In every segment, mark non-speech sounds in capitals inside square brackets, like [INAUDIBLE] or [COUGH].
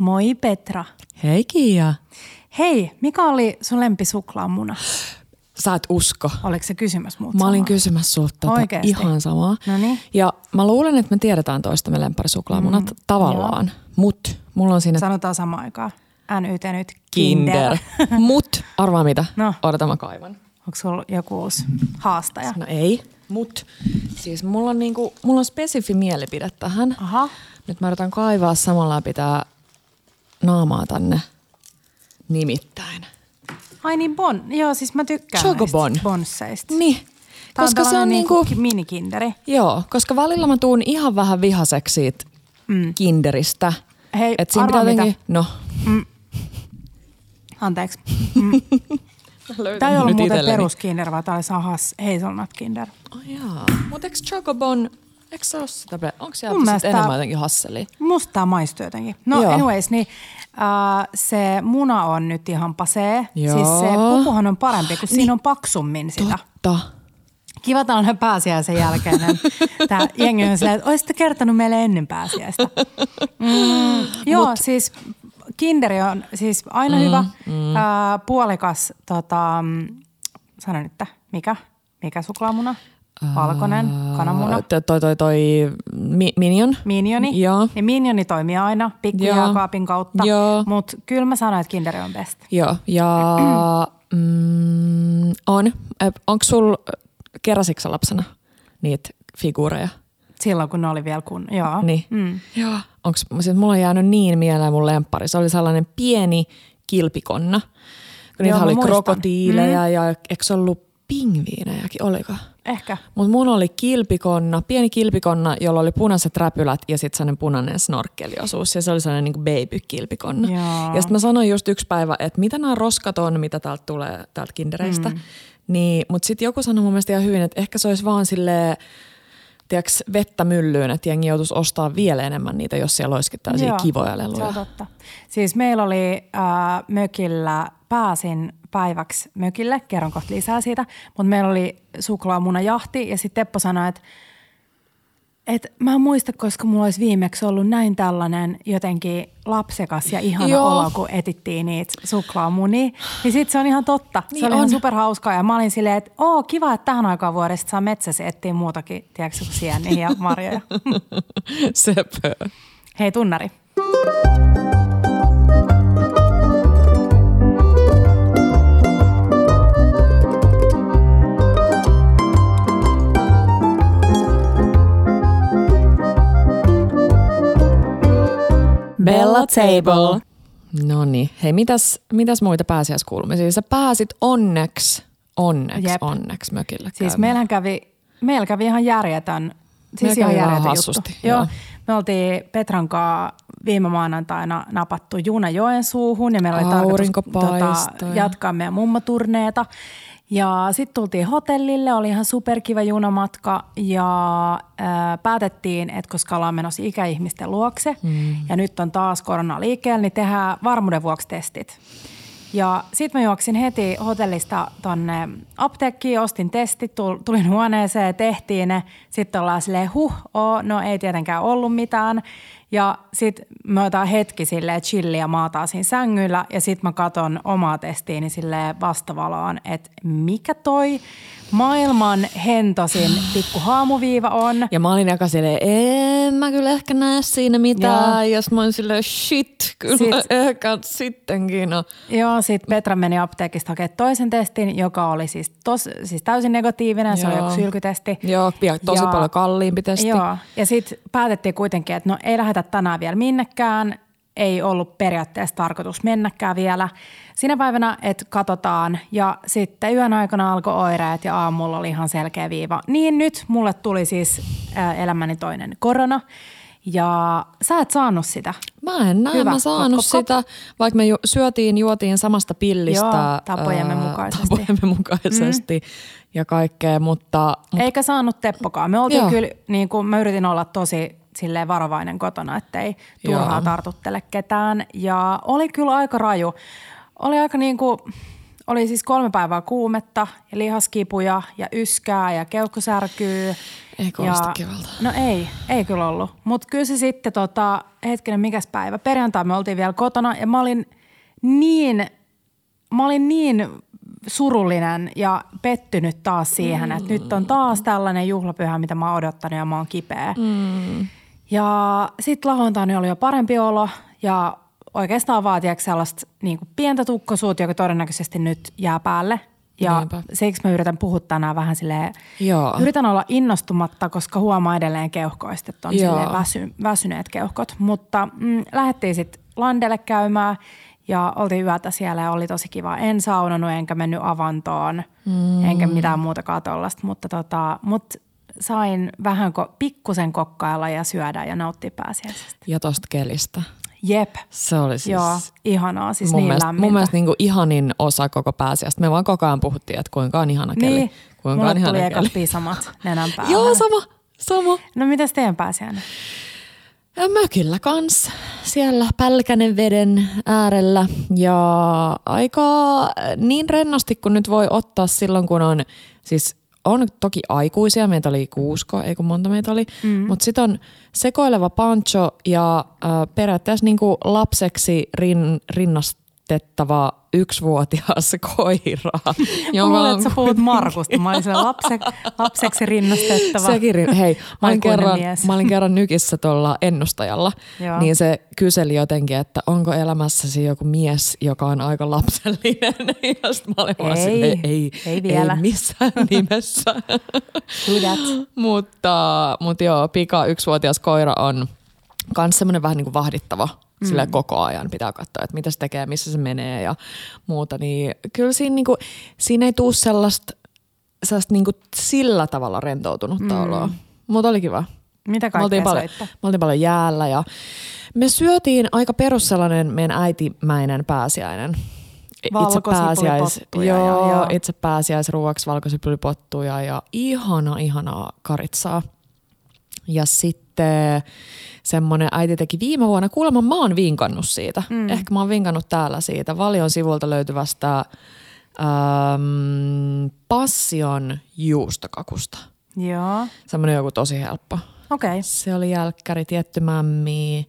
Moi Petra. Hei Kiia. Hei, mikä oli sun lempisuklaamuna? Sä et usko. Oliko se kysymys muuta Mä olin kysymässä sulta Oikeesti? ihan samaa. Noniin. Ja mä luulen, että me tiedetään toistamme lempparisuklaamunat mm, tavallaan. Mut mulla on siinä Sanotaan samaan aikaan. NYT nyt Kinder. [LAUGHS] Mut arvaa mitä? No. Odota mä kaivan. Onko sulla joku uusi haastaja? No ei. Mut siis mulla on, niinku, mulla on spesifi mielipide tähän. Aha. Nyt mä yritän kaivaa samalla pitää naamaa tänne. Nimittäin. Ai niin, bon. Joo, siis mä tykkään Chocobon. näistä bonsseista. Niin. Tää Koska se on niinku... niinku minikinderi. Joo, koska välillä mä tuun ihan vähän vihaseksi siitä mm. kinderistä. Hei, Et siinä pitää mitä? jotenkin- No, Anteeksi. [LAUGHS] Tämä ei ollut muuten peruskinder, vaan tämä oli sahas hazelnut kinder. Oh, jaa. Mutta eikö Chocobon, eikö se ole sitä, onko Mun siellä sit mielestä- enemmän jotenkin hasselia? Musta tää maistuu jotenkin. No Joo. anyways, niin äh, se muna on nyt ihan pasee. Joo. Siis se pukuhan on parempi, kun siinä on paksummin sitä. Totta. Kiva tällainen pääsiäisen jälkeinen. [LAUGHS] Tää jengi on silleen, että olisitte kertonut meille ennen pääsiäistä. [LAUGHS] Mm, joo, Mut. siis kinderi on siis aina mm, hyvä. Mm. Äh, puolikas, tota, mm, sano nyt, mikä? Mikä suklaamuna? Valkoinen, kananmuna. Toi, toi, toi, toi mi, Minion. Minioni. Joo. Ja Minioni toimii aina pikkujääkaapin kautta. Mutta kyllä mä sanoin, että Kinder on best. Joo, ja [CLEARS THROAT] mm, on. Onko sul, keräsitkö sä lapsena niitä figuureja? Silloin kun ne oli vielä kun, joo. Niin. Mm. Joo. Onks, siis mulla on jäänyt niin mieleen mun lemppari. Se oli sellainen pieni kilpikonna. Kun niitä oli muistan. krokotiileja mm. ja eikö se ollut pingviinejäkin, oliko? Ehkä. Mutta mun oli kilpikonna, pieni kilpikonna, jolla oli punaiset räpylät ja sitten sellainen punainen snorkkeliosuus. Ja se oli sellainen niin baby-kilpikonna. Joo. Ja sitten mä sanoin just yksi päivä, että mitä nämä roskat on, mitä täältä tulee täältä kindereistä. Mm. Niin, mutta sitten joku sanoi mun mielestä ihan hyvin, että ehkä se olisi vaan silleen, tiedätkö, vettä myllyyn, että jengi joutuisi ostaa vielä enemmän niitä, jos siellä olisikin tällaisia Joo, kivoja Se leluja. on totta. Siis meillä oli äh, mökillä, pääsin päiväksi mökille, kerron kohta lisää siitä, mutta meillä oli suklaamunajahti ja sitten Teppo sanoi, että et mä en muista, koska mulla olisi viimeksi ollut näin tällainen jotenkin lapsekas ja ihana Joo. olo, kun etittiin niitä suklaamunia. Niin sit se on ihan totta. Niin se oli on. ihan superhauskaa ja mä olin silleen, että oo kiva, että tähän aikaan vuodesta saa metsässä etsiä muutakin, tiedätkö, kuin sieniä ja marjoja. [LAUGHS] Sepö. Hei tunnari. Bella Table. No niin. Hei, mitäs, mitäs muita pääsiäiskuulumisia? Sä pääsit onneksi, onneksi, Jep. onneksi mökille Siis meillähän kävi, meillä kävi ihan järjetön, siis ihan järjetön hassusti, juttu. Joo. joo. Me oltiin Petran kanssa viime maanantaina napattu juna Joensuuhun ja meillä oli tarkoitus paistoi. jatkaa meidän mummoturneeta. Ja sitten tultiin hotellille, oli ihan superkiva junamatka ja ää, päätettiin, että koska ollaan menossa ikäihmisten luokse mm. ja nyt on taas korona liikkeellä, niin tehdään varmuuden vuoksi testit. Ja sitten mä juoksin heti hotellista tonne apteekkiin, ostin testit, tul- tulin huoneeseen, tehtiin ne. Sitten ollaan silleen, huh, oo, no ei tietenkään ollut mitään. Ja sitten me otan hetki silleen chilliä maataan siinä sängyllä ja sitten mä katon omaa testiini silleen vastavaloon, että mikä toi maailman hentosin [GASPS] pikku haamuviiva on. Ja mä olin aika silleen, en mä kyllä ehkä näe siinä mitään. Ja sit mä olin silleen, shit, kyllä Sit- ehkä sittenkin. Joo, sitten Petra meni apteekista hakemaan toisen testin, joka oli siis, tos, siis täysin negatiivinen. Se oli Joo. joku sylkytesti. Joo, ja tosi Ja- paljon kalliimpi testi. Joo, ja sitten päätettiin kuitenkin, että no ei lähdetä tänään vielä minnekään. Ei ollut periaatteessa tarkoitus mennäkään vielä. Sinä päivänä, että katsotaan ja sitten yön aikana alkoi oireet ja aamulla oli ihan selkeä viiva. Niin nyt mulle tuli siis ää, elämäni toinen korona ja sä et saanut sitä. Mä en näe, Hyvä. mä saanut Kop, kop, kop. sitä, vaikka me ju- syötiin, juotiin samasta pillistä. Joo, tapojemme ää, mukaisesti. Tapojemme mukaisesti mm. ja kaikkea, mutta, mutta Eikä saanut Teppokaan. Me oltiin Joo. kyllä, niin kuin mä yritin olla tosi silleen varovainen kotona, ettei turhaa Joo. tartuttele ketään. Ja oli kyllä aika raju. Oli aika niin kuin, oli siis kolme päivää kuumetta ja lihaskipuja ja yskää ja keuhkosärkyä. Ei kuulosta kivalta. No ei, ei kyllä ollut. Mutta kyllä se sitten, tota, hetkinen, mikäs päivä? Perjantai me oltiin vielä kotona ja mä olin niin, mä olin niin surullinen ja pettynyt taas siihen, mm. että nyt on taas tällainen juhlapyhä, mitä mä oon odottanut ja mä oon kipeä. Mm. Ja sitten lauantaina oli jo parempi olo ja oikeastaan vaatii sellaista niin kuin pientä tukkosuutta, joka todennäköisesti nyt jää päälle. Ja Niinpä. siksi mä yritän puhua tänään vähän silleen, Joo. yritän olla innostumatta, koska huomaa edelleen keuhkoista, että on väsy, väsyneet keuhkot. Mutta mm, lähdettiin sitten landelle käymään ja oltiin yötä siellä ja oli tosi kiva. En saunonut enkä mennyt avantoon, mm. enkä mitään muutakaan tollasta, mutta tota, mut sain vähän ko- pikkusen kokkailla ja syödä ja nauttia pääsiäisestä. Ja tosta kelistä. Jep. Se oli siis Joo, ihanaa, siis mun niin mielestä, lämmintä. Mun mielestä niin kuin ihanin osa koko pääsiäistä. Me vaan koko ajan puhuttiin, että kuinka on ihana keli. Niin, kuinka mulle on ihana tuli keli. ekat pisamat nenän päällä. Joo, sama, sama. No mitäs teidän pääsiäinen? Mökillä kans siellä Pälkänen veden äärellä ja aika niin rennosti kuin nyt voi ottaa silloin, kun on siis on toki aikuisia, meitä oli kuusko, ei kun monta meitä oli, mm. mutta sitten on sekoileva pancho ja äh, periaatteessa niinku lapseksi rin, rinnastettava yksivuotias [LAUGHS] koira. Mulle, että sä puhut Markusta. Mä olin lapse, lapseksi rinnastettava Sekin, rin- hei, mä olin, kerran, mies. mä olin kerran nykissä tuolla ennustajalla, Joo. niin se kyseli jotenkin, että onko elämässäsi joku mies, joka on aika lapsellinen. [LAUGHS] Ja sitten mä olin vaan Ei, silleen, ei, ei vielä. ei missään [LAUGHS] nimessä. Mutta, mutta joo, pika yksivuotias koira on myös semmoinen vähän niin kuin vahdittava mm. sille koko ajan. Pitää katsoa, että mitä se tekee, missä se menee ja muuta. Niin kyllä siinä, niin kuin, siinä ei tule sellaista, sellaista niin kuin sillä tavalla rentoutunutta mm. oloa. Mutta oli kiva. Mitä Me kaikkea oltiin, paljon, me oltiin paljon jäällä ja me syötiin aika perus sellainen meidän äitimäinen pääsiäinen. Itse ja- joo, joo. itse pääsiäisruuaksi valkosipulipottuja ja ihana, ihanaa karitsaa. Ja sitten semmoinen äiti teki viime vuonna, kuulemma mä oon vinkannut siitä. Mm. Ehkä mä oon vinkannut täällä siitä Valion sivulta löytyvästä äm, passion juustokakusta. Joo, Semmoinen joku tosi helppo. okei. Okay. Se oli jälkkäri, tietty mämmi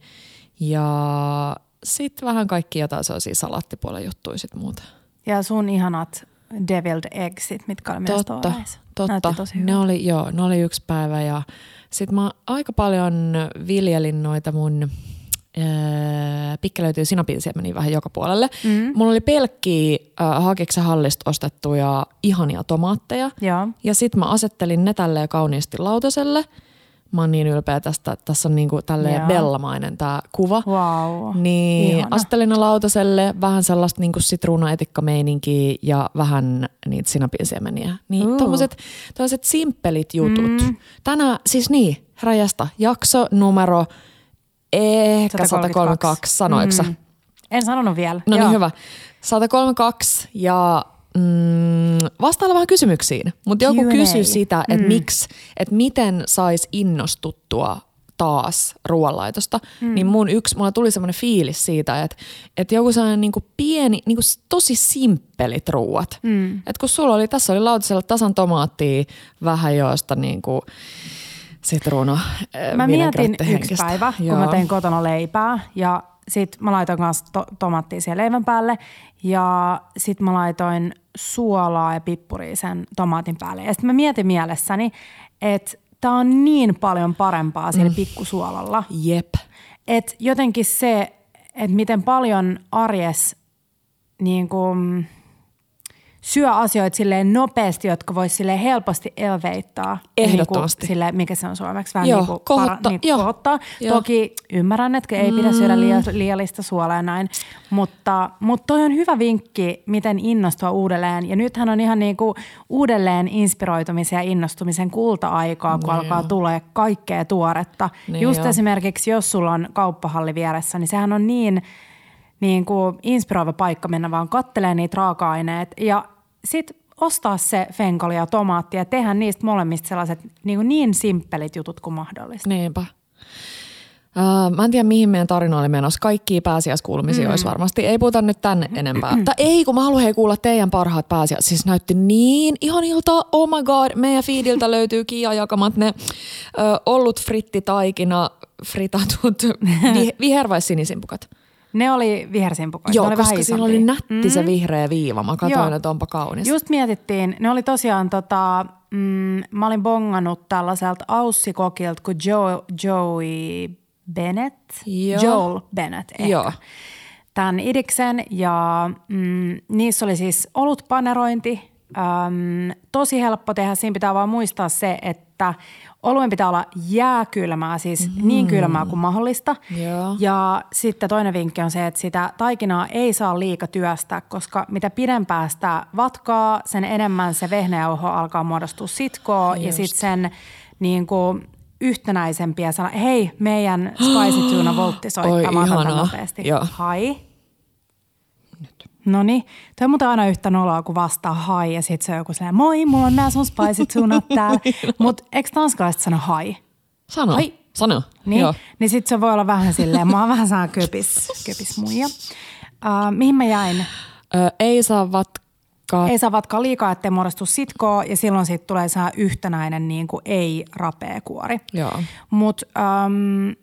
ja sitten vähän kaikki jotain sellaisia salattipuolen juttuja sit muuta. Ja sun ihanat deviled eggsit, mitkä oli myös Totta, tuoreissa. totta. Tosi Ne oli, joo, ne oli yksi päivä ja sitten mä aika paljon viljelin noita mun ää, pikkelöityjä sinapinsiemeniä vähän joka puolelle. Mm. Mulla oli pelkkiä äh, Hakiksen hallista ostettuja ihania tomaatteja. Joo. Ja sitten mä asettelin ne tälleen kauniisti lautaselle. Mä oon niin ylpeä tästä, tässä on niinku tälleen Joo. bellamainen tää kuva. Wow. Niin, Ihana. asettelin ne lautaselle, vähän sellaista niinku sitruunaetikkameininkiä ja vähän niitä sinapinsiemeniä. Niin Uu. tommoset, tommoset simppelit jutut. Mm. Tänään, siis niin, rajasta, jakso numero ehkä 132, sanoitko sä? Mm. En sanonut vielä. No niin hyvä. 132 ja mm, vastailla vähän kysymyksiin. Mutta joku Q&A. kysyi sitä, että Mm. miksi, että miten sais innostuttua taas ruoanlaitosta, mm. niin mun yksi, mulla tuli semmoinen fiilis siitä, että, että joku sellainen niinku pieni, niinku s- tosi simppelit ruuat. Mm. Että kun sulla oli, tässä oli lautasella tasan tomaattia, vähän joista niinku sitruuna äh, Mä mietin yksi päivä, kun Joo. mä tein kotona leipää ja sit mä laitoin kanssa to- tomaattia siihen leivän päälle ja sit mä laitoin suolaa ja pippuria sen tomaatin päälle. Ja sit mä mietin mielessäni, että tää on niin paljon parempaa sillä mm. pikkusuolalla. Jep. Että jotenkin se, että miten paljon arjes niin kuin, syö asioita silleen nopeasti, jotka voisi silleen helposti elveittaa. Ehdottomasti. Niin kuin, silleen, mikä se on suomeksi? Vähän Joo, niin kuin, kohottaa, niin kuin joo. kohottaa. Joo. Toki ymmärrän, että ei pidä syödä lia- liiallista suolaa ja näin, mutta, mutta toi on hyvä vinkki, miten innostua uudelleen. Ja nythän on ihan niin kuin uudelleen inspiroitumisen ja innostumisen kulta-aikaa, kun alkaa tulee kaikkea tuoretta. Niin Just joo. esimerkiksi, jos sulla on kauppahalli vieressä, niin sehän on niin, niin kuin inspiroiva paikka mennä vaan kattelee niitä raaka-aineet ja sitten ostaa se fenkoli ja tomaatti ja tehdä niistä molemmista sellaiset niin, kuin niin simppelit jutut kuin mahdollista. Niinpä. Uh, mä en tiedä, mihin meidän tarina oli menossa. Kaikki pääsiäiskuulumisia mm. olisi varmasti. Ei puhuta nyt tänne enempää. tai ei, kun mä haluan hei kuulla teidän parhaat pääsiäis. Siis näytti niin ihanilta. Oh my god, meidän feediltä löytyy Kia jakamat ne ö, ollut frittitaikina fritatut [LAUGHS] vi- viher- vai sinisimpukat? Ne oli vihersimpukoita. Joo, ne oli koska vähän siinä oli nätti se vihreä viiva. Mä katsoin, Joo. että onpa kaunis. Just mietittiin, ne oli tosiaan tota, mm, mä olin bongannut tällaiselta aussikokilta kuin Joe, Joey Bennett. Joo. Joel Bennett ehkä. Joo. Tämän idiksen ja mm, niissä oli siis olutpanerointi. Öm, tosi helppo tehdä, siinä pitää vaan muistaa se, että oluen pitää olla jääkylmää, siis mm. niin kylmää kuin mahdollista. Joo. Ja sitten toinen vinkki on se, että sitä taikinaa ei saa liika työstää, koska mitä pidempään sitä vatkaa, sen enemmän se vehnäjauho alkaa muodostua sitkoa ja Just. sitten sen niin kuin yhtenäisempiä sana, hei meidän Spicy Tuna voltti soittaa, Oi, mä otan nopeasti. Joo. Hai. No niin, toi on muuten aina yhtä noloa, kun vastaa hai ja sit se on joku sellainen, moi, mulla on nää sun spicy tunat [LAUGHS] täällä. Mut eikö tanskalaiset sano hai? Sano. Ai. Sano. Niin, Joo. niin sit se voi olla vähän silleen, mä oon vähän saa köpis, köpis muija. Uh, mihin mä jäin? Ö, ei saa vatkaa. Ei saa vatkaa liikaa, ettei muodostu sitkoa ja silloin siitä tulee saa yhtenäinen niin kuin ei rapea kuori. Joo. Mut um,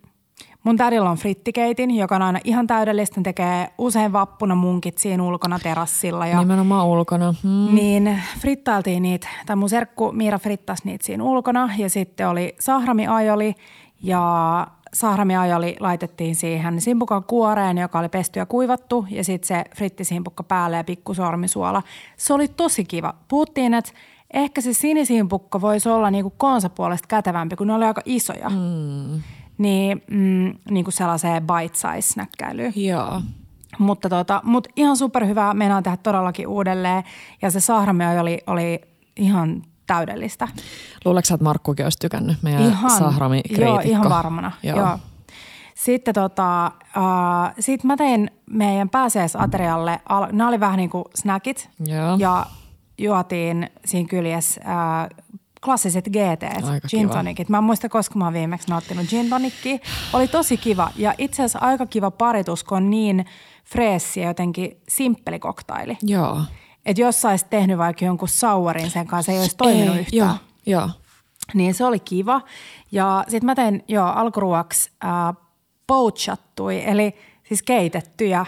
mun tädillä on frittikeitin, joka on aina ihan täydellistä. Ne tekee usein vappuna munkit siinä ulkona terassilla. Ja Nimenomaan ulkona. Hmm. niin frittailtiin niitä, tai mun serkku Miira frittasi niitä siinä ulkona ja sitten oli sahramiajoli ja sahramiajoli laitettiin siihen simpukan kuoreen, joka oli pesty ja kuivattu ja sitten se frittisimpukka päälle ja pikku sormisuola. Se oli tosi kiva. Puhuttiin, että ehkä se sinisimpukka voisi olla niinku konsapuolesta kätevämpi, kun ne oli aika isoja. Mm. Niin, mm, niin kuin sellaiseen bite size näkkäilyyn. Joo. Mutta tota, mut ihan superhyvää. Meinaan tehdä todellakin uudelleen. Ja se sahramia oli, oli ihan täydellistä. Luuleeko sä, että Markkukin olisi tykännyt meidän Ihan, sahrami joo, ihan varmana. Joo. Joo. Sitten tota, uh, sit mä tein meidän pääsiäisaterialle, al- nämä oli vähän niin kuin snackit. Joo. Ja juotiin siinä kyljessä uh, klassiset GT, gin tonicit. Mä en muista, koska mä oon viimeksi nauttinut gin tonickia. Oli tosi kiva ja itse asiassa aika kiva paritus, kun on niin freessi ja jotenkin simppeli koktaili. Joo. Että jos sä tehnyt vaikka jonkun sauerin sen kanssa, ei olisi toiminut Ei, yhtään. Joo. Joo. Niin se oli kiva. Ja sitten mä tein jo alkuruoksi äh, poachattui, eli siis keitettyjä,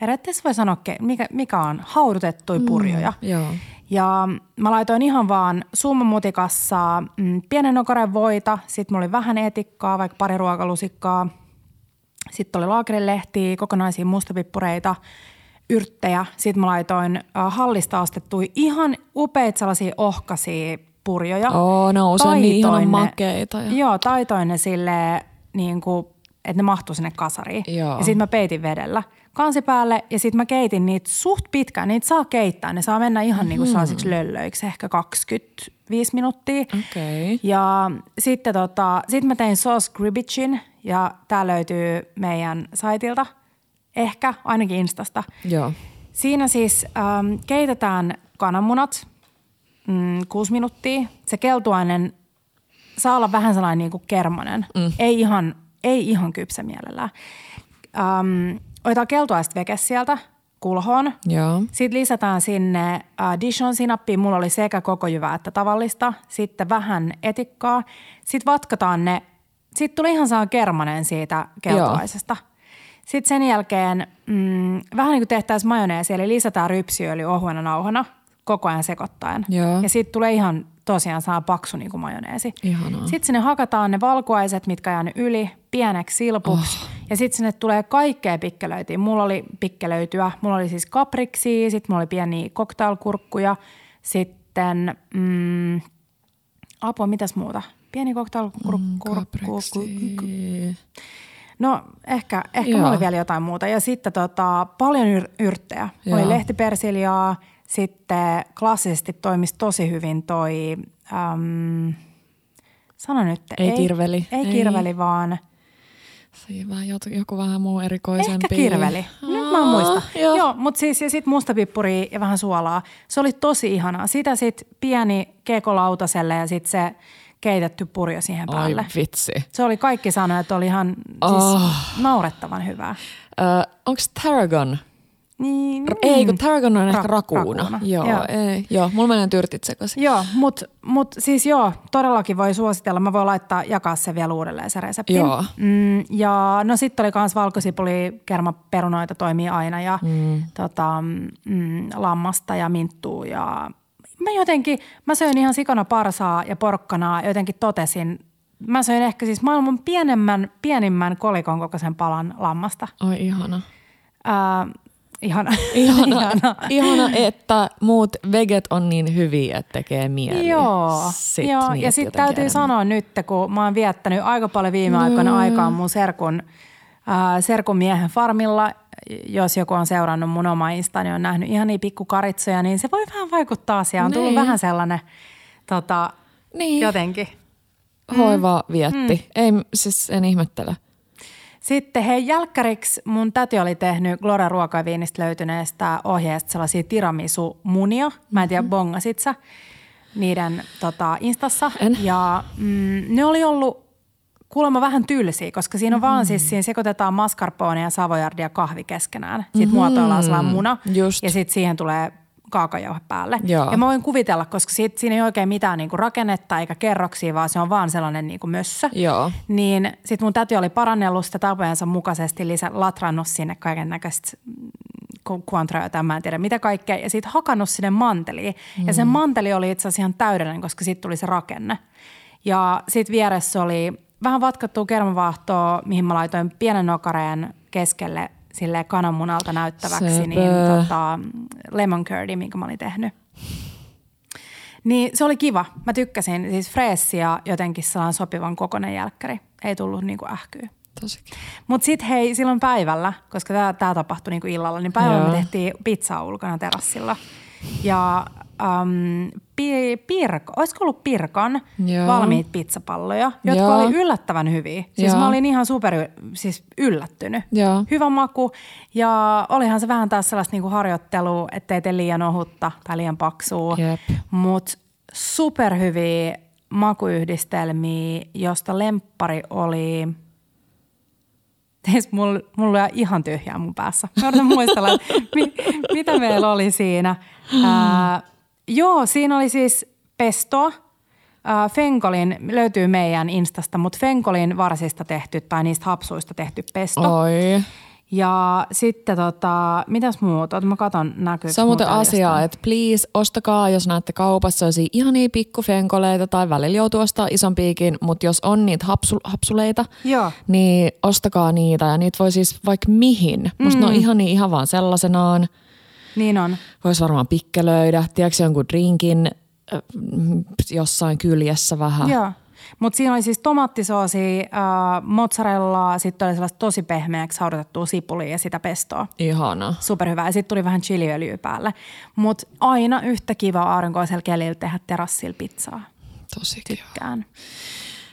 periaatteessa voi sanoa, mikä, mikä on, haudutettuja purjoja. Joo. Ja mä laitoin ihan vaan summamutikassa mm, pienen nokoren voita, sitten mulla oli vähän etikkaa, vaikka pari ruokalusikkaa. Sitten oli laakerilehtiä, kokonaisia mustapippureita, yrttejä. Sitten mä laitoin äh, hallista ostettuja ihan upeita sellaisia ohkaisia purjoja. Oo, ne on usein niin ihanan ne- makeita ja- Joo, taitoin ne silleen, niin kuin, että ne mahtuu sinne kasariin. Joo. Ja sitten mä peitin vedellä kansi päälle ja sitten mä keitin niitä suht pitkään. Niitä saa keittää, ne saa mennä ihan niin kuin Hmm. sellaisiksi löllöiksi, ehkä 25 minuuttia. Okei. Ja sitten tota, sit mä tein sauce gribicin ja tää löytyy meidän saitilta, ehkä ainakin Instasta. Joo. Siinä siis ähm, keitetään kananmunat mm, kuusi minuuttia. Se keltuainen saa olla vähän sellainen niin kuin kermonen. Mm. Ei, ihan, ei ihan kypsä mielellään. Ähm, otetaan keltuaista veke sieltä kulhoon. Joo. Sitten lisätään sinne äh, Dijon sinappia. Mulla oli sekä koko jyvää että tavallista. Sitten vähän etikkaa. Sitten vatkataan ne. Sitten tuli ihan saa kermanen siitä keltuaisesta. Sitten sen jälkeen mm, vähän niin kuin tehtäisiin majoneesi, eli lisätään rypsiöljy ohuena nauhana koko ajan sekoittaen. Joo. Ja sitten tulee ihan tosiaan saa paksu niin kuin majoneesi. Ihanaa. Sitten sinne hakataan ne valkuaiset, mitkä jäänyt yli, pieneksi silpuksi. Oh. Ja sitten sinne tulee kaikkea pikkelöitiin. Mulla oli pikkelöityä. Mulla oli siis kapriksia, sitten mulla oli pieniä cocktailkurkkuja. Sitten, mm, apua, mitäs muuta? Pieni cocktailkurkku. Kapriksi. No ehkä, ehkä Joo. mulla oli vielä jotain muuta. Ja sitten tota, paljon yr- yrttejä. Joo. Oli lehtipersiljaa, sitten klassisesti toimisi tosi hyvin toi, äm, sano nyt. Ei kirveli. Ei, Ei. kirveli, vaan Siinä vähän joku, joku vähän muu erikoisempi. ehkä kirveli. Nyt mä muista. Joo. Joo, mutta siis ja sitten mustapippuri ja vähän suolaa. Se oli tosi ihanaa. Sitä sitten pieni keekolautaselle ja sitten se keitetty purjo siihen Ai päälle. vitsi. Se oli kaikki sanoa, että oli ihan Oh. siis naurettavan hyvää. Ö, onko Tarragon? Niin, R- ei, kun Tarragon on ehkä Ra- rakuuna. rakuuna, Joo, joo. Ei, joo, mulla menee tyrtit sekaisin. Joo, mutta mut siis joo, todellakin voi suositella. Mä voin laittaa, jakaa se vielä uudelleen se resepti. Joo. Mm, ja no sitten oli myös valkosipuli, kermaperunoita toimii aina ja mm. tota, mm, lammasta ja minttuu ja mä jotenkin, mä söin ihan sikana parsaa ja porkkanaa jotenkin totesin, mä söin ehkä siis maailman pienemmän, pienimmän kolikon kokoisen palan lammasta. Ai ihana. Ää, ihana. [LAUGHS] Ihana, ihana. ihana, että muut veget on niin hyviä, että tekee mieli. Joo, Sit joo. ja sitten täytyy enemmän. sanoa nyt, kun mä oon viettänyt aika paljon viime aikoina Mm. aikaa mun serkun, äh, serkun miehen farmilla, jos joku on seurannut mun oma Insta, niin on nähnyt ihan niin pikkukaritsoja, niin se voi vähän vaikuttaa asiaan. On tullut Niin. vähän sellainen tota, Niin. jotenkin. Hoiva vietti. Mm. Ei, siis en ihmettele. Sitten hei, jälkkäriksi mun täti oli tehnyt Glora ruokaviinistä löytyneestä ohjeesta sellaisia tiramisu-munia. Mä en tiedä, bongasit sä niiden tota, instassa. En. Ja mm, ne oli ollut kuulemma vähän tylsiä, koska siinä on mm. vaan siis, siinä sekoitetaan mascarpone ja savoyardia kahvi keskenään. Sitten mm. muotoillaan sellainen muna Just. ja sitten siihen tulee kaakajauhe päälle. Joo. Ja mä voin kuvitella, koska siitä, siinä ei oikein mitään niinku rakennetta eikä kerroksia, vaan se on vaan sellainen niinku mössö. Joo. Niin sitten mun täti oli parannellut sitä tapojensa mukaisesti, lisä, latrannut sinne kaiken näköistä kuantroja, mä en tiedä mitä kaikkea, ja sitten hakannut sinne manteliin. Mm. Ja se manteli oli itse asiassa ihan täydellinen, koska sitten tuli se rakenne. Ja sitten vieressä oli vähän vatkattua kermavaahtoa, mihin mä laitoin pienen nokareen keskelle sille kananmunalta näyttäväksi, Sepä. niin tota, lemon curdy, minkä mä olin tehnyt. Niin se oli kiva. Mä tykkäsin. Siis freessi ja jotenkin sellainen sopivan kokoinen jälkkäri. Ei tullut niinku ähkyä. Tosikin. Mutta sitten hei, silloin päivällä, koska tämä tapahtui niinku illalla, niin päivällä Joo. me tehtiin pizzaa ulkona terassilla. Ja um, pi, pirko, olisiko ollut Pirkan Joo. valmiit pizzapalloja, jotka Joo. oli yllättävän hyviä. Siis Joo. mä olin ihan super siis yllättynyt. Joo. Hyvä maku ja olihan se vähän taas sellaista niinku harjoittelua, ettei tee liian ohutta tai liian paksua. Mutta superhyviä makuyhdistelmiä, josta lemppari oli... Siis mulla, mulla on ihan tyhjää mun päässä. Mä yritän muistella, mi, mitä meillä oli siinä. Ää, joo, siinä oli siis pestoa. Ää, Fenkolin, löytyy meidän Instasta, mutta Fenkolin varsista tehty tai niistä hapsuista tehty pesto. Oi. Ja sitten tota, mitäs muuta? Mä katon näkyykö Se on muuten jostain. että please ostakaa, jos näette kaupassa sellaisia ihania pikkufenkoleita tai välillä joutuu ostaa isompiikin, mutta jos on niitä hapsu, hapsuleita, Joo. niin ostakaa niitä ja niitä voi siis vaikka mihin. Musta mm. ne on ihania ihan vaan sellaisenaan. Niin on. Voisi varmaan pikkelöidä, tiedätkö jonkun drinkin äh, jossain kyljessä vähän. Joo. Mutta siinä oli siis tomaattisoosi, äh, mozzarellaa, sitten oli sellaista tosi pehmeäksi haudutettua sipulia ja sitä pestoa. Ihana. Superhyvä. Ja sitten tuli vähän chiliöljyä päälle. Mutta aina yhtä kiva aurinkoisella kelillä tehdä terassilla pizzaa. Tosi kiva. Kään.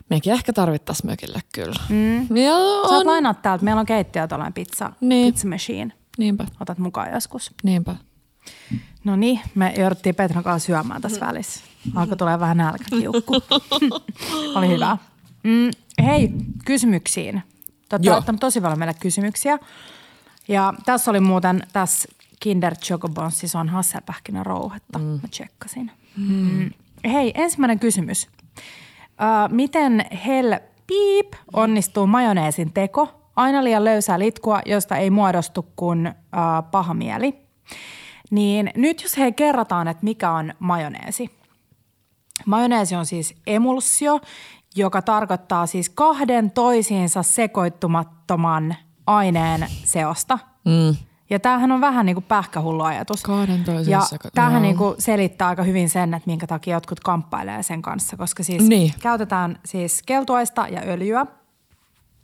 Mekin ehkä tarvittaisiin mökille kyllä. Mm. Saat on. lainaa täältä. Meillä on keittiö tuollainen pizza, Niin. pizza machine. Niinpä, Otat mukaan joskus. niinpä. No niin, me jouduttiin Petran kanssa syömään tässä välissä. Alkoi tulee vähän nälkäkiukku. [LAUGHS] Oli hyvä. Mm, hei, kysymyksiin. Te olette tosi paljon meille kysymyksiä. Ja tässä oli muuten, tässä Kinder Chocobonsissa on hasselpähkinä rouhetta. Mm. Mä tsekkasin. Mm. Hei, ensimmäinen kysymys. Ö, miten hell piip onnistuu majoneesin teko? Aina liian löysää litkua, josta ei muodostu kuin ö, paha mieli. Niin nyt jos he kerrataan, että mikä on majoneesi. Majoneesi on siis emulsio, joka tarkoittaa siis kahden toisiinsa sekoittumattoman aineen seosta. Mm. Ja tämähän on vähän niin kuin pähkähullu ajatus. Kahden toisen Ja tämähän joo. niin kuin selittää aika hyvin sen, että minkä takia jotkut kamppailee sen kanssa, koska siis Niin. käytetään siis keltuaista ja öljyä.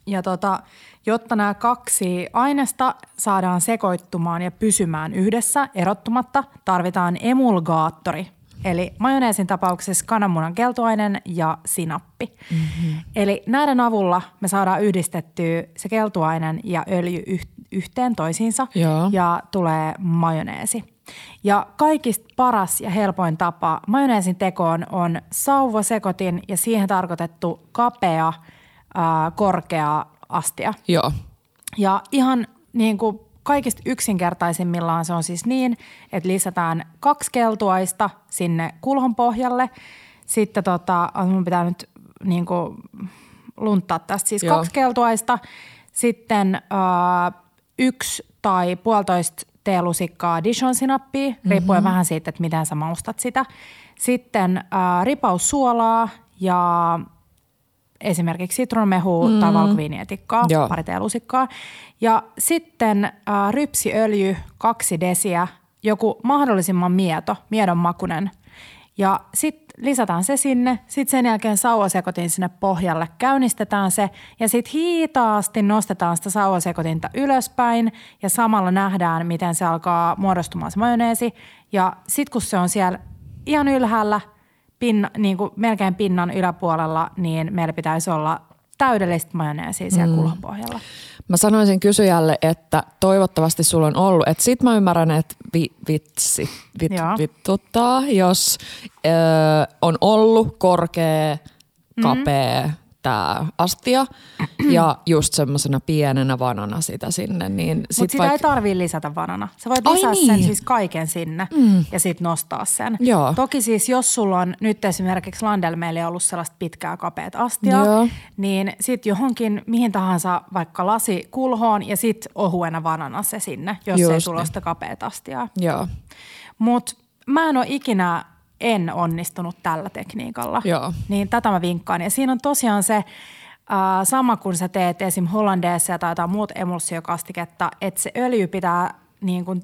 Ja tota, jotta nämä kaksi aineesta saadaan sekoittumaan ja pysymään yhdessä erottumatta, tarvitaan emulgaattori. Eli majoneesin tapauksessa kananmunan keltuainen ja sinappi. Mm-hmm. Eli näiden avulla me saadaan yhdistettyä se keltuainen ja öljy yh- yhteen toisiinsa Joo. ja tulee majoneesi. Ja kaikista paras ja helpoin tapa majoneesin tekoon on sauvasekotin ja siihen tarkoitettu kapea, ää, korkea astia. Joo. Ja ihan niin kuin kaikista yksinkertaisimmillaan se on siis niin, että lisätään kaksi keltuaista sinne kulhon pohjalle. Sitten tota, mun pitää nyt niin kuin lunttaa tästä, siis Joo. kaksi keltuaista, sitten äh, yksi tai puolitoista teelusikkaa Dijon-sinappia, mm-hmm. riippuen vähän siitä, että miten sä maustat sitä. Sitten äh, ripaus suolaa ja esimerkiksi sitruunamehua mm. tai valkoviinietikkaa, Joo. pari teelusikkaa. Ja sitten äh, rypsiöljy, kaksi desiä, joku mahdollisimman mieto, miedon makunen. Ja sitten lisätään se sinne, sitten sen jälkeen sauvasekotin sinne pohjalle, käynnistetään se ja sitten hitaasti nostetaan sitä sauvasekotinta ylöspäin ja samalla nähdään, miten se alkaa muodostumaan se majoneesi. Ja sitten kun se on siellä ihan ylhäällä, pinna, niin kuin melkein pinnan yläpuolella, niin meillä pitäisi olla täydellistä majoneesia siellä mm. kulhon pohjalla. Mä sanoisin kysyjälle, että toivottavasti sulla on ollut. Että sit mä ymmärrän, että vi, vitsi, vit, Joo. vituttaa, jos ö, on ollut korkea, kapea mm. Tää astia [CLEARS THROAT] ja just semmosena pienenä vanana sitä sinne. Niin Mutta sit sitä ei tarvii lisätä vanana. Sä voit Ai lisätä niin. sen siis kaiken sinne mm. ja sitten nostaa sen. Joo. Toki siis jos sulla on nyt esimerkiksi Landel meillä ei ollut sellaista pitkää kapeat astiaa, Joo. niin sitten johonkin mihin tahansa vaikka lasi kulhoon ja sitten ohuena vanana se sinne, jos Just ei sulla ole niin. sitä kapeat astiaa. Joo, Mutta mä en ole ikinä en onnistunut tällä tekniikalla. Joo. Niin tätä mä vinkkaan. Ja siinä on tosiaan se äh, sama, kun sä teet esim. hollandeessa tai jotain muut emulsiokastiketta, että se öljy pitää niin kun,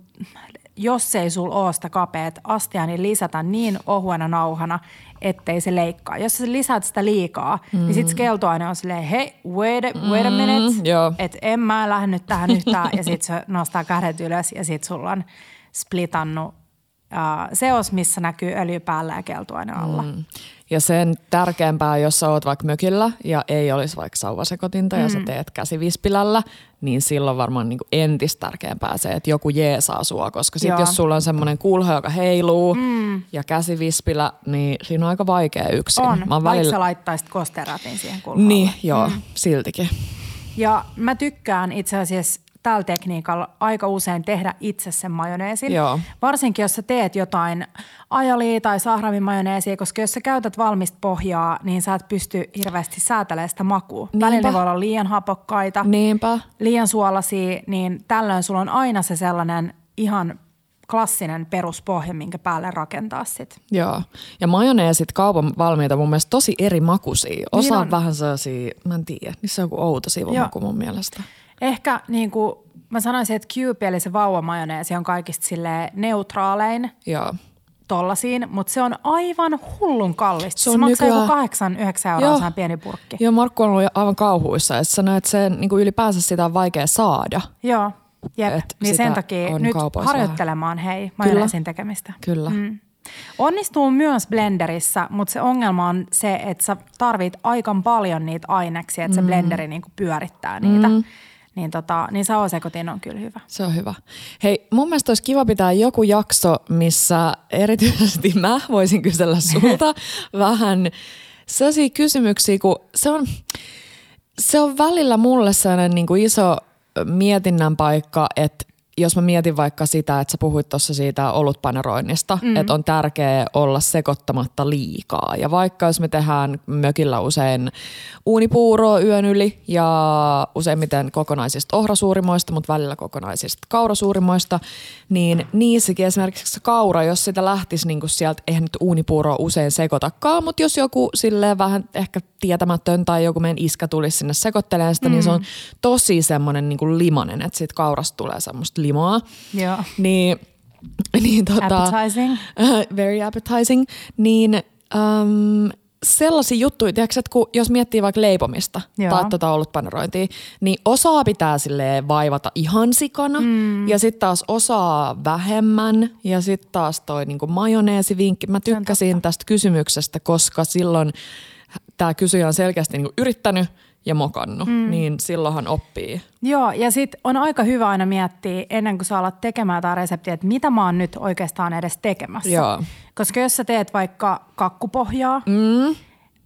jos ei sul ole sitä kapeat astia, niin lisätä niin ohuena nauhana, ettei se leikkaa. Jos sä lisäät sitä liikaa, mm. niin sit keltoaine on silleen, hei, wait a, wait a minute, Mm, että en mä lähde nyt tähän yhtään. ja sit se nostaa kädet ylös ja sit sulla on splitannut uh, seos, missä näkyy öljy päällä ja keltuaine alla. Mm. Ja sen tärkeämpää, jos sä oot vaikka mökillä ja ei olisi vaikka sauvasekotinta mm. ja sä teet käsivispilällä, niin silloin varmaan niin entistä tärkeämpää se, että joku jeesaa sua. Koska sit Joo. jos sulla on semmoinen kulho, joka heiluu mm. ja käsivispilä, niin siinä on aika vaikea yksin. On, Mä vaikka oon sä välillä... laittaisit kosteratin siihen kulmalle. Niin, joo, mm. siltikin. Ja mä tykkään itse asiassa tällä tekniikalla aika usein tehdä itse sen majoneesin. Joo. Varsinkin, jos sä teet jotain ajalia tai sahramin majoneesia, koska jos sä käytät valmista pohjaa, niin sä et pysty hirveästi säätelemään sitä makua. Niinpä. Välillä ne voi olla liian hapokkaita, Niinpä. liian suolaisia, niin tällöin sulla on aina se sellainen ihan klassinen peruspohja, minkä päälle rakentaa sit. Joo. Ja majoneesit kaupan valmiita mun mielestä tosi eri makuisia. Osa Niin on on. vähän sellaisia, mä en tiedä, niissä on joku outo sivumaku mun mielestä. Ehkä niin kuin mä sanoisin, että Cube eli se vauvamajoneesi on kaikista sille neutraalein Joo. tollasiin, mutta se on aivan hullun kallista. Se on se maksaa nykyään- joku 8-9 euroa Joo. pieni purkki. Joo, Markku on ollut aivan kauhuissa se sanoi, että se niin kuin ylipäänsä sitä on vaikea saada. Joo, jep. Et Niin sen takia on nyt harjoittelemaan hei majoneesin tekemistä. Kyllä. Mm. Onnistuu myös blenderissä, mutta se ongelma on se, että sä tarvit aika paljon niitä aineksia, että se blenderi niinku pyörittää niitä. Mm. Niin, tota, niin sauvasekotin on kyllä hyvä. Se on hyvä. Hei, mun mielestä olisi kiva pitää joku jakso, missä erityisesti mä voisin kysellä sulta [LAUGHS] vähän sellaisia kysymyksiä, kun se on, se on välillä mulle sellainen niin kuin iso mietinnän paikka, että jos mä mietin vaikka sitä, että sä puhuit tuossa siitä olutpaneroinnista, mm. että on tärkeää olla sekoittamatta liikaa. Ja vaikka jos me tehdään mökillä usein uunipuuroa yön yli ja useimmiten kokonaisista ohrasuurimoista, mutta välillä kokonaisista kaurasuurimoista, niin niissäkin esimerkiksi se kaura, jos sitä lähtisi niin kuin sieltä, eihän nyt uunipuuroa usein sekoitakaan, mutta jos joku silleen vähän ehkä tietämätön tai joku meidän iskä tulisi sinne sekoittelemaan sitä, mm. niin se on tosi semmoinen niin kuin limanen, että siitä kaurasta tulee semmoista limoa. Joo. Niin, niin tota, Appetizing. Uh, [LAUGHS] very appetizing. Niin um, sellaisia juttuja, tiedätkö, että kun, jos miettii vaikka leipomista Joo. tai tota olutpanerointia, niin osaa pitää sille vaivata ihan sikana mm. ja sitten taas osaa vähemmän ja sitten taas toi niinku majoneesivinkki. Mä tykkäsin tästä kysymyksestä, koska silloin tämä kysyjä on selkeästi niinku yrittänyt ja mokannut, mm. niin silloinhan oppii. Joo, ja sitten on aika hyvä aina miettiä ennen kuin sä alat tekemään jotain reseptiä, että mitä mä oon nyt oikeastaan edes tekemässä. Joo. Koska jos sä teet vaikka kakkupohjaa, Mm.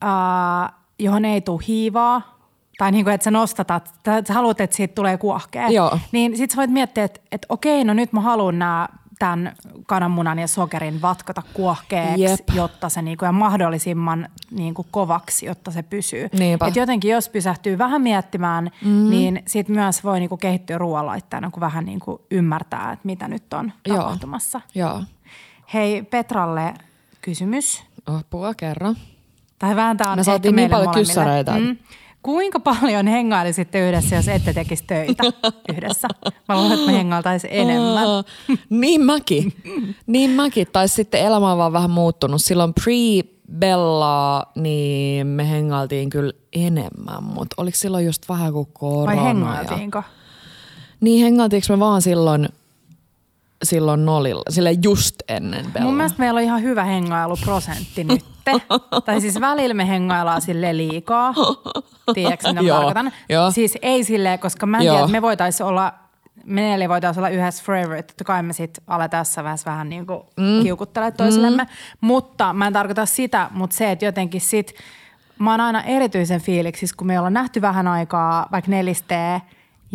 ää, johon ei tule hiivaa, tai niin kuin, että sä nostatat, tai sä haluat, että siitä tulee kuohkea, Joo. niin sit sä voit miettiä, että, että okei, no nyt mä haluan nämä tämän kananmunan ja sokerin vatkata kuohkeaksi, Jep. jotta se niinku, ja mahdollisimman niinku kovaksi, jotta se pysyy. Niinpä. Et jotenkin jos pysähtyy vähän miettimään, mm. niin sit myös voi niinku kehittyä ruoanlaittajana, kun vähän niinku ymmärtää, että mitä nyt on Joo. tapahtumassa. Joo. Hei Petralle kysymys. Apua kerran. Tai vähän tää on Me saatiin niin paljon molemmille. kyssäreitä. Kuinka paljon hengailisitte yhdessä, jos ette tekisi töitä yhdessä? Mä luulen, että me hengailtaisiin enemmän. Niin mäkin. niin mäkin. Tai sitten elämä on vaan vähän muuttunut. Silloin pre-Bellaa, niin me hengailtiin kyllä enemmän, mutta oliko silloin just vähän kuin korona? Vai ja- hengailtiinko? Niin hengailtiinko me vaan silloin, silloin nolilla, sille just ennen Bellaa? Mun mielestä meillä on ihan hyvä hengailuprosentti nyt. [LAUGHS] tai siis välillä me hengaillaan sille liikaa. Tiedätkö, mitä Joo, tarkoitan? joo. Siis ei silleen, koska mä en tiedä, että me voitaisiin olla, me neljä voitaisiin olla yhdessä forever. Totta kai me sit aletaan tässä vaiheessa vähän niin kuin mm. kiukuttelemaan toisillemme. Mm. Mutta mä en tarkoita sitä, mutta se, että jotenkin sit, mä oon aina erityisen fiiliksissä, kun me ollaan nähty vähän aikaa vaikka nelistee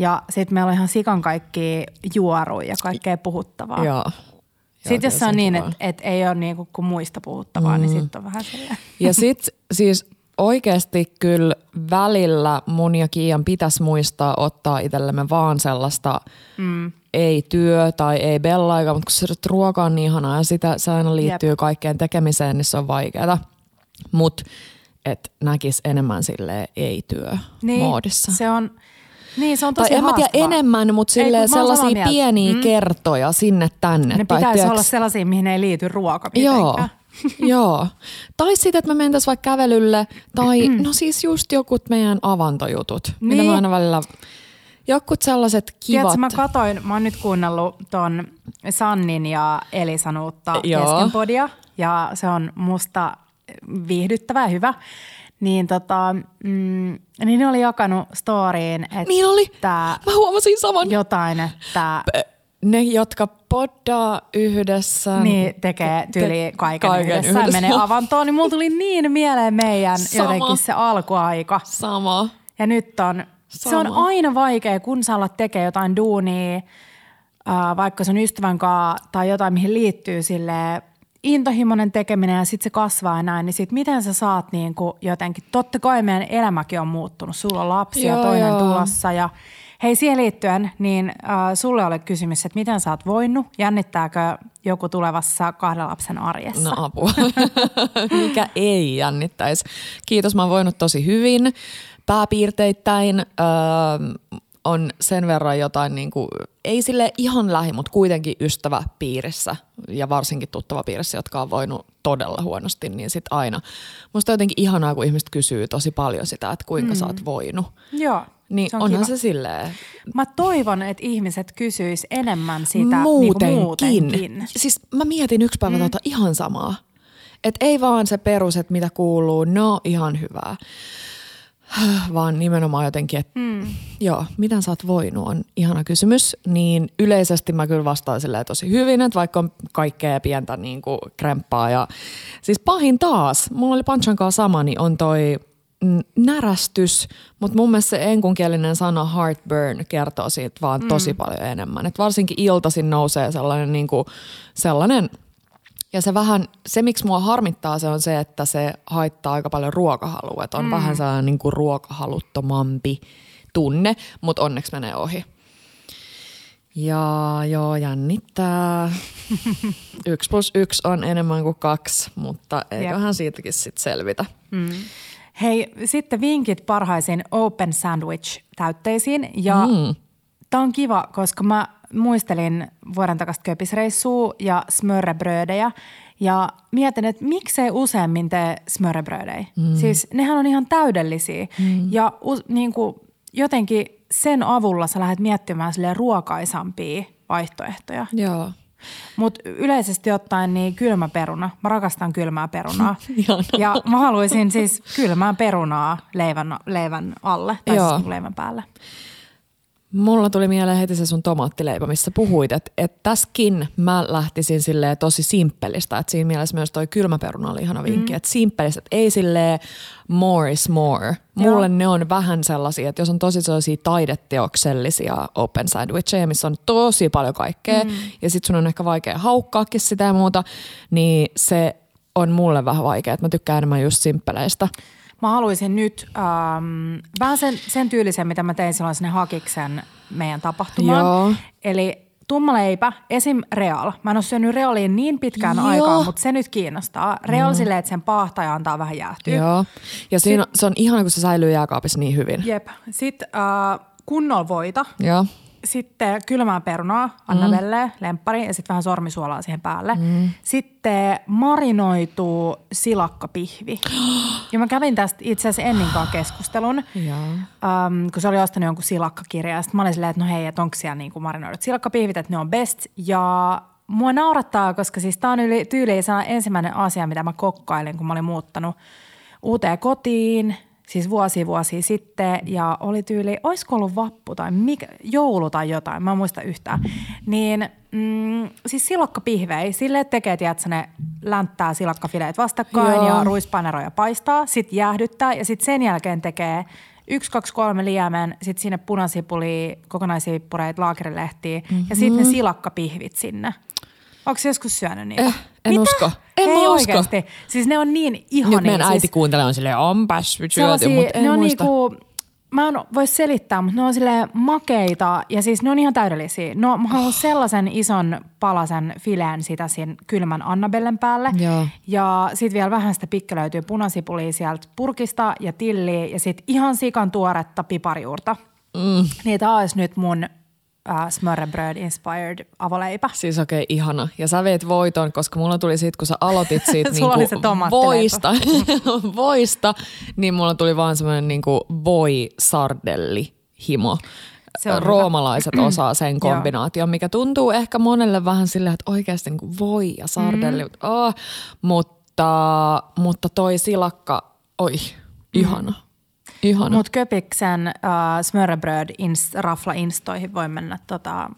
ja sitten meillä on ihan sikan kaikki juoruja ja kaikkea puhuttavaa. Joo. Sitten jos se on niin, että et ei ole niinku kuin muista puhuttavaa, mm. niin sitten on vähän silleen. Ja sit siis oikeasti kyllä välillä mun ja Kiian pitäisi muistaa ottaa itsellemme vaan sellaista mm. ei työ tai ei bella mutta kun se ruoka on niin ihanaa ja sitä, se aina liittyy Jep. kaikkeen tekemiseen, niin se on vaikeaa. Mutta et näkis enemmän sille ei työ Niin, moodissa. Se on, niin se on tosi Tai en mä tiedä enemmän, mutta Ei, silleen oon samaa sellaisia pieniä Mm. kertoja sinne tänne. Ne tai pitäisi tiedätkö- olla sellaisia, mihin ei liity ruoka Joo, mitenkään. [LAUGHS] joo. Tai sitten, että me mentäisiin vaikka kävelylle, tai no siis just jokut meidän avantojutut, niin. mitä Niin. mä aina välillä, jokut sellaiset kivat. Tiedätkö, mä katoin, mä oon nyt kuunnellut ton Sannin ja Elisan uutta Joo. keskenpodia, ja se on musta viihdyttävä ja hyvä. Niin, tota, mm, niin ne oli jakanut storyin, että Niin oli. Mä huomasin saman. jotain, että Ne, jotka poddaa yhdessä. niin tekee tyli Te- kaiken, kaiken yhdessä, yhdessä. menee avantoon, niin mulla tuli niin mieleen meidän Sama. jotenkin se alkuaika. Sama. Ja nyt on, se on Sama. aina vaikea, kun sä alat tekee jotain duunia, äh, vaikka sun ystävän kanssa tai jotain, mihin liittyy sille intohimoinen tekeminen ja sitten se kasvaa ja näin, niin sit miten sä saat niin kuin jotenkin, totta kai meidän elämäkin on muuttunut, sulla on lapsia Joo, toinen joo. tulossa ja hei siihen liittyen, niin äh, sulle oli kysymys, että miten sä oot voinut, jännittääkö joku tulevassa kahden lapsen arjessa? No apua. [LAUGHS] Mikä ei jännittäisi. Kiitos, mä oon voinut tosi hyvin. Pääpiirteittäin öö, on sen verran jotain, niin kuin, ei sille ihan lähi, mutta kuitenkin ystäväpiirissä ja varsinkin tuttavapiirissä, jotka on voinut todella huonosti, niin sit aina. Musta on jotenkin ihanaa, kun ihmiset kysyy tosi paljon sitä, että kuinka mm. sä oot voinut. Joo, Niin se on onhan kiva. se silleen Mä toivon, että ihmiset kysyis enemmän sitä muutenkin. Niin muutenkin. Siis mä mietin yksi päivä mm. tota ihan samaa. Et ei vaan se perus, että mitä kuuluu, no ihan hyvää. [SIGHS] Vaan nimenomaan jotenkin, että mm. joo, miten sä oot voinut on ihana kysymys. Niin yleisesti mä kyllä vastaan silleen tosi hyvin, että vaikka on kaikkea pientä niin kuin kremppaa. Ja, siis pahin taas, mulla oli Panchan kanssa sama, niin on toi mm, närästys, mutta mun mielestä se enkunkielinen sana heartburn kertoo siitä vaan tosi paljon enemmän. Et varsinkin iltaisin nousee sellainen, niin kuin, sellainen ja se vähän, se miksi mua harmittaa se on se, että se haittaa aika paljon ruokahalua. Että on mm. vähän sellainen niin kuin ruokahaluttomampi tunne, mutta onneksi menee ohi. Ja joo, jännittää. [LAUGHS] yksi plus yksi on enemmän kuin kaksi, mutta eiköhän siitäkin sitten selvitä. Hei, sitten vinkit parhaisiin open sandwich täytteisiin. Ja mm. tämä on kiva, koska mä muistelin vuoden takaisin köpisreissua ja smörrebrödejä. Ja mietin, että miksei useammin tee smörrebrödejä. Mm. Siis nehän on ihan täydellisiä. Mm. Ja niin kuin, jotenkin sen avulla sä lähdet miettimään silleen ruokaisampia vaihtoehtoja. Joo. Mutta yleisesti ottaen niin kylmä peruna. Mä rakastan kylmää perunaa. [LAUGHS] Ja mä haluaisin siis kylmää perunaa leivän, leivän alle tai Joo. siis leivän päälle. Mulla tuli mieleen heti se sun tomaattileipä, missä puhuit, että, että tässäkin mä lähtisin silleen tosi simppelistä. Että siinä mielessä myös toi kylmäperuna oli ihana vinkki. Mm. Että simppelistä, että ei silleen more is more. Mulle Joo. ne on vähän sellaisia, että jos on tosi sellaisia taideteoksellisia open sandwicheja, missä on tosi paljon kaikkea mm. ja sit sun on ehkä vaikea haukkaakin sitä ja muuta, niin se on mulle vähän vaikea. Että mä tykkään enemmän just simppeleistä. Mä haluaisin nyt ähm, vähän sen, sen tyylisen, mitä mä tein silloin sinne Hakiksen meidän tapahtumaan. Joo. Eli tumma leipä, esim. Real. Mä en ole syönyt Realiin niin pitkään Joo. aikaa, mutta se nyt kiinnostaa. Real silleen, että sen paahtaja antaa vähän jäähtyä. Joo. Ja siinä, se on ihana, kun se säilyy jääkaapissa niin hyvin. Jep. Sitten äh, kunnolla voita. Joo. Sitten kylmää perunaa, Annabelle, mm. lemppari ja sitten vähän sormisuolaa siihen päälle. Mm. Sitten marinoitu silakkapihvi. ja mä kävin tästä itse asiassa Enninkaan keskustelun, Joo. um, kun se oli ostanut jonkun silakkakirjan. Ja sitten mä olin silleen, että no hei, että onko siellä niinku marinoidut silakkapihvit, että ne on best. Ja mua naurattaa, koska siis tää on yli, tyyliin ensimmäinen asia, mitä mä kokkailin, kun mä olin muuttanut uuteen kotiin, siis vuosi vuosi sitten, ja oli tyyli, olisiko ollut vappu tai mikä, joulu tai jotain, mä en muista yhtään. Niin mm, siis silakkapihvei, sille tekee, tiedätkö, ne länttää silakkafileet vastakkain Joo. ja ruispaneroja paistaa, sitten jäähdyttää ja sitten sen jälkeen tekee yksi, kaksi, kolme liemen, sitten sinne punasipuli, kokonaisippureita, laakerilehtiä mm-hmm. ja sitten ne silakkapihvit sinne. Onko joskus syönyt niitä? Eh, en Mitä? usko. En Ei mä usko. oikeasti. Siis ne on niin ihania. Nyt meidän äiti siis, kuuntelee on silleen, onpas syöty, mutta en ne on muista. niinku, mä en voi selittää, mutta ne on sille makeita ja siis ne on ihan täydellisiä. No mä haluan sellaisen ison palasen fileen sitä siinä kylmän Annabellen päälle. Joo. Ja sitten vielä vähän sitä pikkelöityy punasipulia sieltä purkista ja tilliä ja sitten ihan sikan tuoretta piparijuurta. Mm. Niitä olisi nyt mun äh, smörrebröd inspired avoleipä. Siis okei, okay, ihana. Ja sä veit voiton, koska mulla tuli siitä, kun sä aloitit siitä [LAUGHS] niinku voista, [LAUGHS] voista, niin mulla tuli vaan semmoinen niinku voi-sardelli himo. Se on hyvä. Roomalaiset [CLEARS THROAT] osaa sen kombinaation, mikä tuntuu ehkä monelle vähän silleen, että oikeasti niinku voi ja sardelli. Mm. Oh, mutta, mutta toi silakka, oi, ihana. Ihana. Mutta Köpiksen äh, smörrebröd ins, rafla instaihin voi mennä tota,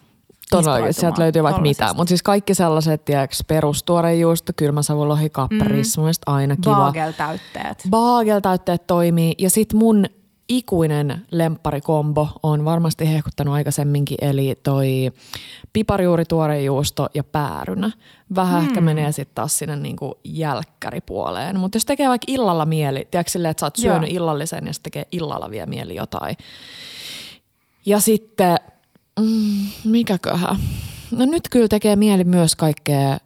Todellakin, sieltä löytyy vaikka mitä. Mutta siis kaikki sellaiset, tiedätkö, perustuorejuusto, kylmäsavulohi, kapparis, mm. mun aina kiva. Baagel-täytteet. Baagel-täytteet toimii. Ja sit mun ikuinen lempparikombo on varmasti hehkuttanut aikaisemminkin, eli toi piparijuuri, tuorejuusto ja päärynä. Vähän mm. ehkä menee sitten taas sinne niinku jälkkäripuoleen. Mutta jos tekee vaikka illalla mieli, tiedätkö silleen, että sä oot syönyt Joo. illallisen ja sitten tekee illalla vielä mieli jotain. Ja sitten, mm, mikäköhän? No nyt kyllä tekee mieli myös kaikkea,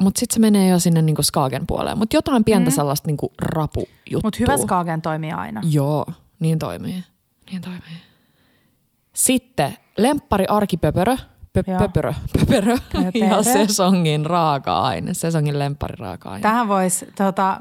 mutta sitten se menee jo sinne niinku skaagen puoleen. Mutta jotain pientä mm. sellaista niinku rapujuttua. Mutta hyvä skaagen toimii aina. Joo, niin toimii. Niin toimii. Sitten lemppari arkipöpörö. Pö- pöpörö, pöpörö [LAUGHS] ja sesongin raaka-aine, sesongin lemppari raaka-aine. Tähän voisi tota,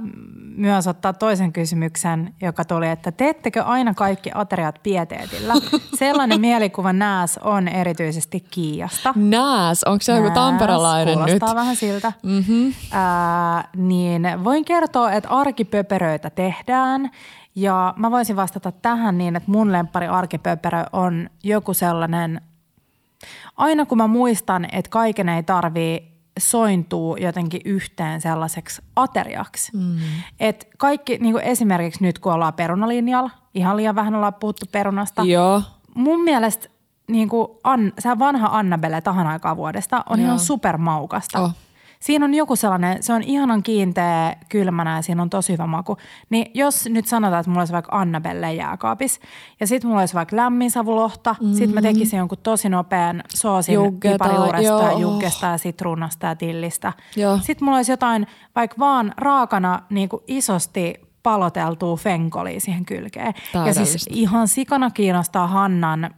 myös ottaa toisen kysymyksen, joka tuli, että teettekö aina kaikki ateriat pieteetillä? [LAUGHS] Sellainen mielikuva nääs on erityisesti Kiiasta. Nääs, onko se joku Nääs, tamperelainen nyt? kuulostaa vähän siltä. Mm-hmm. Ää, niin voin kertoa, että arkipöperöitä tehdään. Ja mä voisin vastata tähän niin, että mun lemppari arkipöperö on joku sellainen, aina kun mä muistan, että kaiken ei tarvii sointuu jotenkin yhteen sellaiseksi ateriaksi. Mm. Et kaikki, niin kuin esimerkiksi nyt kun ollaan perunalinjalla, ihan liian vähän ollaan puhuttu perunasta, Joo, mun mielestä niin kuin An, se vanha Annabelle tahan aikaa vuodesta on Joo. ihan supermaukasta. Oh. Siinä on joku sellainen, se on ihanan kiinteä kylmänä ja siinä on tosi hyvä maku. Niin jos nyt sanotaan, että mulla olisi vaikka Annabelle jääkaapis ja sitten mulla olisi vaikka lämmin savulohta, mm-hmm. sitten mä tekisin jonkun tosi nopean soosin piparijuuresta, joo. juggesta ja sitruunasta ja tillistä. Joo. Sitten mulla olisi jotain vaikka vaan raakana niin kuin isosti paloteltua fenkolia siihen kylkeen. Ja siis ihan sikana kiinnostaa Hannan,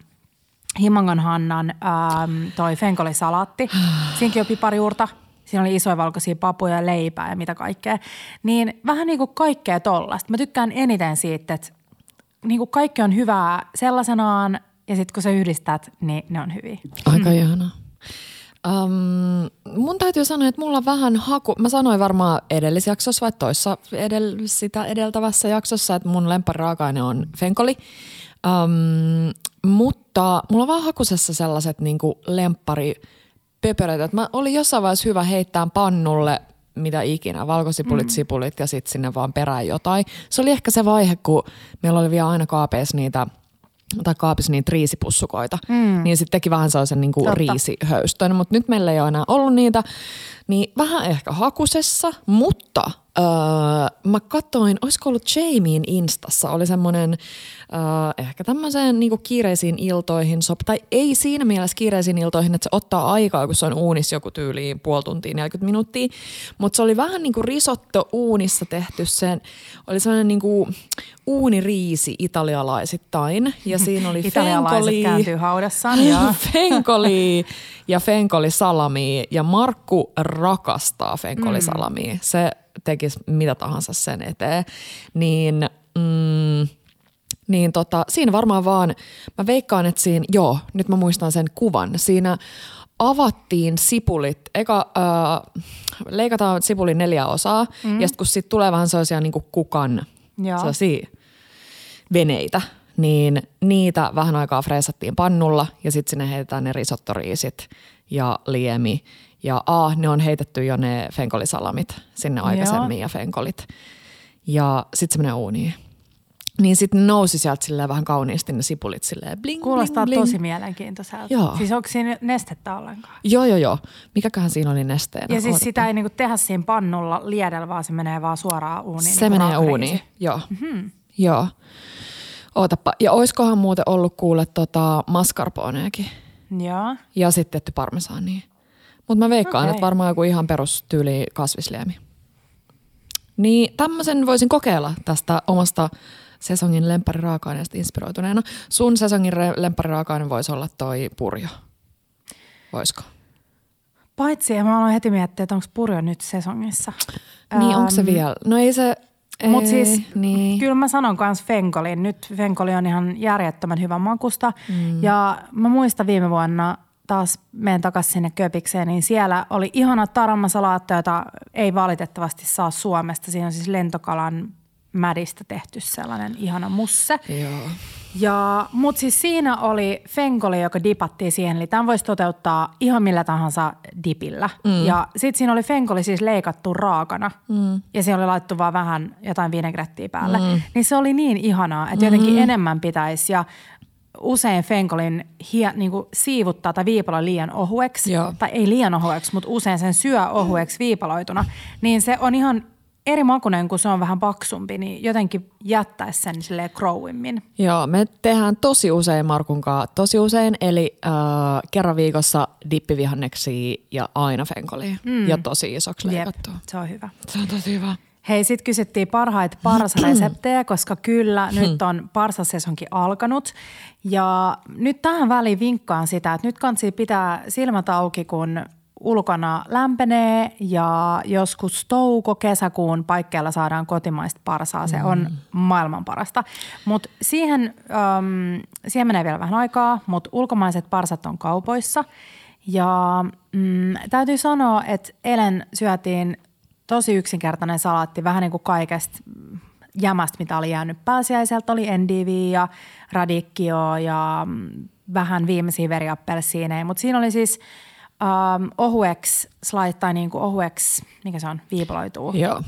Himangon Hannan ähm, toi fenkolisalaatti. [GASPS] Siinäkin on piparijuurta. Siinä oli isoja valkoisia papuja ja leipää ja mitä kaikkea. Niin vähän niin kuin kaikkea tollasta. Mä tykkään eniten siitä, että niin kuin kaikki on hyvää sellaisenaan ja sitten kun sä yhdistät, niin ne on hyviä. aika mm. ihanaa. Um, mun täytyy sanoa, että mulla on vähän haku. Mä sanoin varmaan edellisjaksossa vai toissa edell, sitä edeltävässä jaksossa, että mun lempariraaka-aine on fenkoli. Um, mutta mulla on vaan hakusessa sellaiset niinku lemppari pöperöt. Mä olin jossain vaiheessa hyvä heittää pannulle mitä ikinä, valkosipulit, mm. sipulit ja sitten sinne vaan perään jotain. Se oli ehkä se vaihe, kun meillä oli vielä aina kaapeissa niitä tai kaapissa niitä riisipussukoita, mm. niin sitten teki vähän sellaisen niin kuin riisihöystön, mutta nyt meillä ei ole enää ollut niitä, niin vähän ehkä hakusessa, mutta öö, mä katsoin, olisiko ollut Jamiein Instassa, oli semmoinen öö, ehkä tämmöiseen niinku kiireisiin iltoihin, sop, tai ei siinä mielessä kiireisiin iltoihin, että se ottaa aikaa, kun se on uunissa joku tyyliin puoli tuntia, 40 minuuttia, mutta se oli vähän niin kuin risotto uunissa tehty sen, oli sellainen niin kuin uuniriisi italialaisittain, ja [LAUGHS] siinä oli fenkoli, kääntyy haudassaan, ja. [LAUGHS] fenkoli ja fenkolisalami, ja Markku rakastaa fenkolisalamia. Mm. Se tekisi mitä tahansa sen eteen, niin, mm, niin tota, siinä varmaan vaan, mä veikkaan, että siinä, joo, nyt mä muistan sen kuvan, siinä avattiin sipulit, eka äh, leikataan sipulin neljä osaa mm. ja sitten kun sit tulee vähän sellaisia niin kuin kukan sellaisia veneitä, niin niitä vähän aikaa freesattiin pannulla ja sitten sinne heitetään ne risottoriisit ja liemi ja A, ne on heitetty jo ne fenkolisalamit sinne aikaisemmin Joo. ja fenkolit. Ja sitten se menee uuniin. Niin sitten nousi sieltä silleen vähän kauniisti ne sipulit silleen bling, Kuulostaa bling, bling. tosi mielenkiintoiselta. Joo. Siis onko siinä nestettä ollenkaan? Joo, joo, joo. Mikäköhän siinä oli nesteenä? Ja siis Odotan. sitä ei niinku tehdä siinä pannulla liedellä, vaan se menee vaan suoraan uuniin. Se niin menee uuniin, joo. Mm-hmm. Joo. Ootappa. Ja oiskohan muuten ollut kuule tota mascarponeakin? Joo. Ja sitten tehty parmesaania. Mutta mä veikkaan, okay. että varmaan joku ihan perustyyli kasvisliemi. Niin tämmöisen voisin kokeilla tästä omasta sesongin lemppariraaka-aineesta inspiroituneena. Sun sesongin lemppariraaka-aine voisi olla toi purjo. Voisiko? Paitsi, ja mä aloin heti miettiä, että onko purjo nyt sesongissa. Niin, onko se vielä? No ei se, mutta siis niin. kyllä mä sanon myös Fenkolin. Nyt Fenkoli on ihan järjettömän hyvän makusta. Mm. Ja mä muistan viime vuonna taas menen takaisin sinne Köpikseen, niin siellä oli ihana taramasalaatto, jota ei valitettavasti saa Suomesta. Siinä on siis lentokalan mädistä tehty sellainen ihana musse. Joo. Ja, mutta siis siinä oli fenkoli, joka dipattiin siihen, eli tämän voisi toteuttaa ihan millä tahansa dipillä. Mm. Ja sitten siinä oli fenkoli siis leikattu raakana mm. ja siinä oli laittu vaan vähän jotain vinegrettiä päälle. Mm. Niin se oli niin ihanaa, että jotenkin mm. enemmän pitäisi. Ja usein fenkolin hie, niin kuin siivuttaa tai viipalo liian ohueksi, Joo. tai ei liian ohueksi, mutta usein sen syö ohueksi viipaloituna, niin se on ihan eri makunen, kun se on vähän paksumpi, niin jotenkin jättäisi sen silleen crowimmin. Joo, me tehdään tosi usein Markunkaan, tosi usein, eli äh, kerran viikossa dippivihanneksia ja aina fenkoli mm. ja tosi isoksi leikattua. se on hyvä. Se on tosi hyvä. Hei, sitten kysyttiin parhaita parsareseptejä, [CLEARS THROAT] koska kyllä nyt on parsasesonkin alkanut. Ja nyt tähän väliin vinkkaan sitä, että nyt kansi pitää silmät auki, kun ulkona lämpenee ja joskus touko-kesäkuun paikkeilla saadaan kotimaista parsaa. Se on mm. maailman parasta. Mutta siihen, um, siihen menee vielä vähän aikaa, mutta ulkomaiset parsat on kaupoissa. Ja mm, täytyy sanoa, että eilen syötiin tosi yksinkertainen salaatti, vähän niin kuin kaikesta jämästä, mitä oli jäänyt pääsiäiseltä. Oli endivi ja radikkio ja vähän viimeisiä veriappelsiineja, mutta siinä oli siis um, ohueksi slide tai niin kuin ohueksi, mikä se on, viipaloituu. Joo.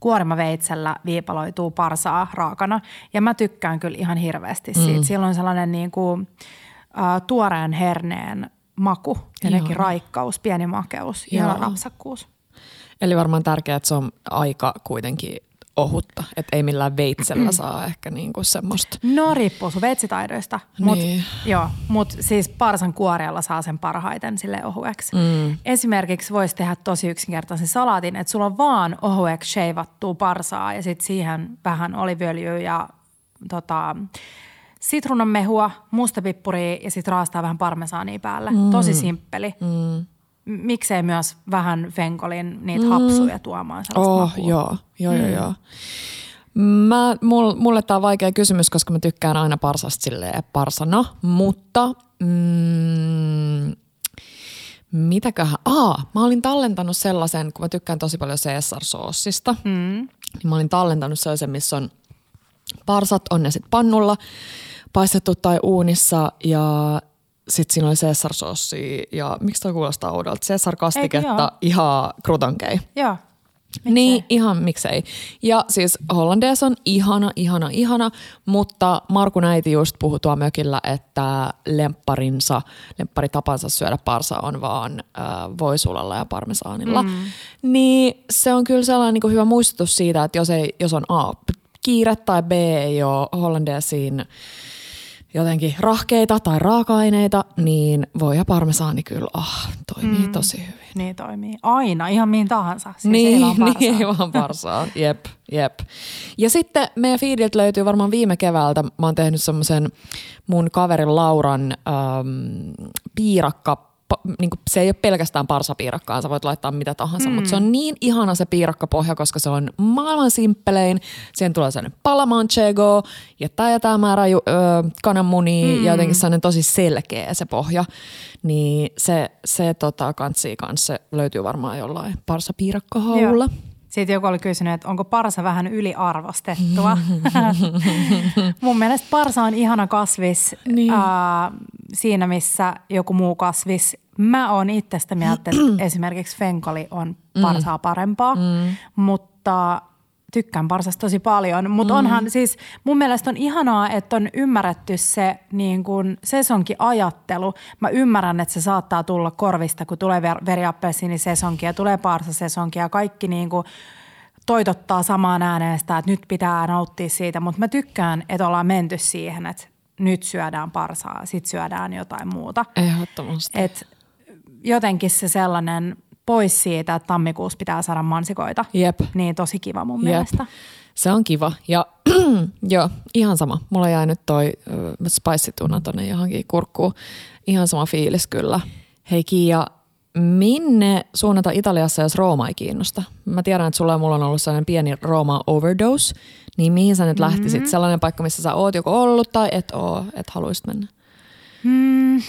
Kuorimaveitsellä viipaloituu parsaa raakana ja mä tykkään kyllä ihan hirveästi siitä. Mm. Silloin sellainen niin kuin, uh, tuoreen herneen maku, jotenkin raikkaus, pieni makeus, ja rapsakkuus. Eli varmaan tärkeää, että se on aika kuitenkin ohutta, että ei millään veitsellä [CLEARS THROAT] saa ehkä niinku semmoista. No riippuu sun veitsitaidoista, mut, niin. joo, mutta siis parsan kuorialla saa sen parhaiten sille ohueksi. Mm. Esimerkiksi voisi tehdä tosi yksinkertaisen salaatin, että sulla on vaan ohueksi sheivattua parsaa ja sitten siihen vähän oliviöljyä ja tota, sitruunanmehua, mustapippuria ja sitten raastaa vähän parmesaania päälle. Mm. Tosi simppeli. Mm miksei myös vähän fenkolin niitä mm. hapsuja tuomaan oh, joo, joo, mm. joo, joo. Mä, mulle tämä on vaikea kysymys, koska mä tykkään aina parsasta silleen parsana, mutta mm, mitäköhän, aa, mä olin tallentanut sellaisen, kun mä tykkään tosi paljon Caesar-soossista, mm. niin mä olin tallentanut sellaisen, missä on parsat, on ne sitten pannulla, paistettu tai uunissa ja sitten siinä oli caesar ja miksi toi kuulostaa oudolta? Caesar-kastiketta ihan krutonkei. Joo. Miksei? Niin, ihan miksei. Ja siis Hollandees on ihana, ihana, ihana, mutta Markun äiti just puhui tuo mökillä, että lempparinsa, lempparitapansa syödä parsa on vaan äh, voisulalla ja parmesaanilla. Mm. Niin se on kyllä sellainen niin hyvä muistutus siitä, että jos, ei, jos on A, kiire tai B ei ole Hollandeesiin jotenkin rahkeita tai raaka-aineita, niin voi ja parmesaani kyllä ah, toimii mm. tosi hyvin. Niin toimii. Aina, ihan mihin tahansa. Siis niin, ei [LAUGHS] vaan niin, ei vaan [LAUGHS] parsaa. jep, jep. Ja sitten meidän feediltä löytyy varmaan viime keväältä, mä oon tehnyt semmoisen mun kaverin Lauran ähm, piirakka niin kuin, se ei ole pelkästään parsapiirakkaan, sä voit laittaa mitä tahansa, mm. mutta se on niin ihana se piirakkapohja, koska se on maailman simppelein. Siihen tulee sellainen palamanchego ja tämä ja tämä määrä ö, kananmuni mm. ja jotenkin sellainen tosi selkeä se pohja. Niin se, se tota, kantsii kanssa se löytyy varmaan jollain parsapiirakkahaulla. Joo. Sitten joku oli kysynyt, että onko parsa vähän yliarvostettua. [LAUGHS] Mun mielestä parsa on ihana kasvis niin. äh, siinä, missä joku muu kasvis. Mä oon itsestä mieltä, että [CLEARS THROAT] esimerkiksi fenkoli on mm. parsaa parempaa, mm. mutta tykkään parsasta tosi paljon. Mutta mm. onhan siis, mun mielestä on ihanaa, että on ymmärretty se niin kuin sesonkin ajattelu. Mä ymmärrän, että se saattaa tulla korvista, kun tulee ver- veriappelsiini sesonki ja tulee parsa sesonki ja kaikki niin kuin toitottaa samaan ääneen sitä, että nyt pitää nauttia siitä. Mutta mä tykkään, että ollaan menty siihen, että nyt syödään parsaa, sit syödään jotain muuta. Ehdottomasti. Et jotenkin se sellainen pois siitä, että tammikuussa pitää saada mansikoita. Jep. Niin tosi kiva mun Jep. mielestä. Se on kiva. Ja [CLEARS THROAT] joo, ihan sama. Mulla jäi nyt toi äh, spicy-tuna tonne johonkin kurkkuun. Ihan sama fiilis kyllä. Hei Kiia, minne suunnata Italiassa, jos Rooma ei kiinnosta? Mä tiedän, että sulla ja mulla on ollut sellainen pieni Rooma overdose, niin mihin sä nyt mm-hmm. lähtisit? Sellainen paikka, missä sä oot joko ollut tai et oo, et haluaisit mennä? Mm,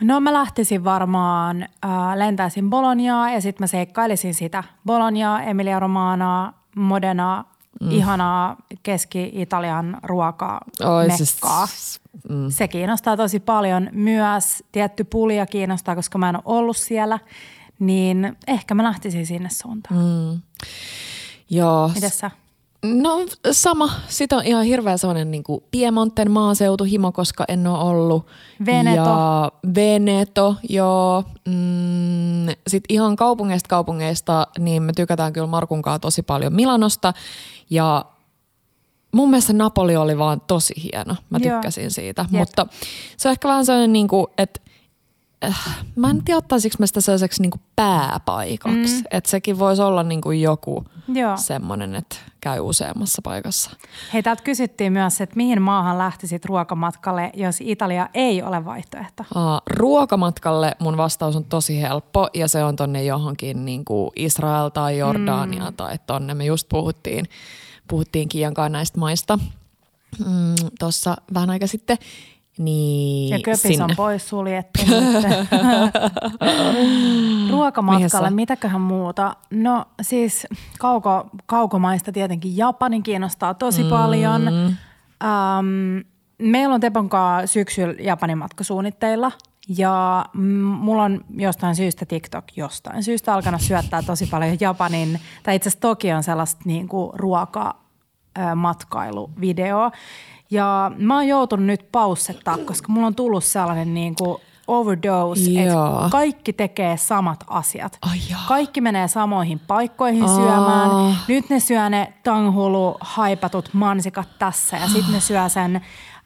no mä lähtisin varmaan, äh, lentäisin Boloniaa ja sitten mä seikkailisin sitä. Boloniaa, Emilia Romana, Modena, mm. ihanaa Keski-Italian ruokaa, mekkaa. Siis, mm. Se kiinnostaa tosi paljon. Myös tietty pulja kiinnostaa, koska mä en ole ollut siellä. Niin ehkä mä lähtisin sinne suuntaan. Mm. Joo. Mites sä? No sama. Sitten on ihan hirveä sellainen niin kuin Piemonten maaseutuhimo, koska en ole ollut. Veneto. Ja Veneto, joo. Mm, Sitten ihan kaupungeista kaupungeista, niin me tykätään kyllä Markunkaan tosi paljon Milanosta. Ja mun mielestä Napoli oli vaan tosi hieno. Mä tykkäsin joo. siitä. Jep. Mutta se on ehkä vähän sellainen, niin kuin, että mä en tiedä ottaisinko mä sitä sellaiseksi niin kuin pääpaikaksi. Mm. Että sekin voisi olla niin kuin joku semmoinen, että käy useammassa paikassa. Hei, täältä kysyttiin myös, että mihin maahan lähtisit ruokamatkalle, jos Italia ei ole vaihtoehto? Aa, ruokamatkalle mun vastaus on tosi helppo ja se on tonne johonkin niin kuin Israel tai Jordania mm. tai tonne. Me just puhuttiin, puhuttiin Kiankaan näistä maista mm, tuossa vähän aika sitten. Niin ja köpis sinne. on pois suljettu [LAUGHS] Ruokamatkalle, mitäköhän muuta? No siis kauko, kaukomaista tietenkin Japani kiinnostaa tosi mm. paljon. Um, meillä on Tepon kanssa syksyllä Japanin matkasuunnitteilla. Ja mulla on jostain syystä TikTok jostain syystä alkanut syöttää tosi paljon Japanin, tai itse asiassa Tokion sellaista niin kuin ruokamatkailuvideoa. Ja mä oon joutunut nyt paussettaa, koska mulla on tullut sellainen niin kuin overdose, että kaikki tekee samat asiat. Ai kaikki menee samoihin paikkoihin Aa. syömään. Nyt ne syö ne tanghulu haipatut mansikat tässä ja sitten ne syö sen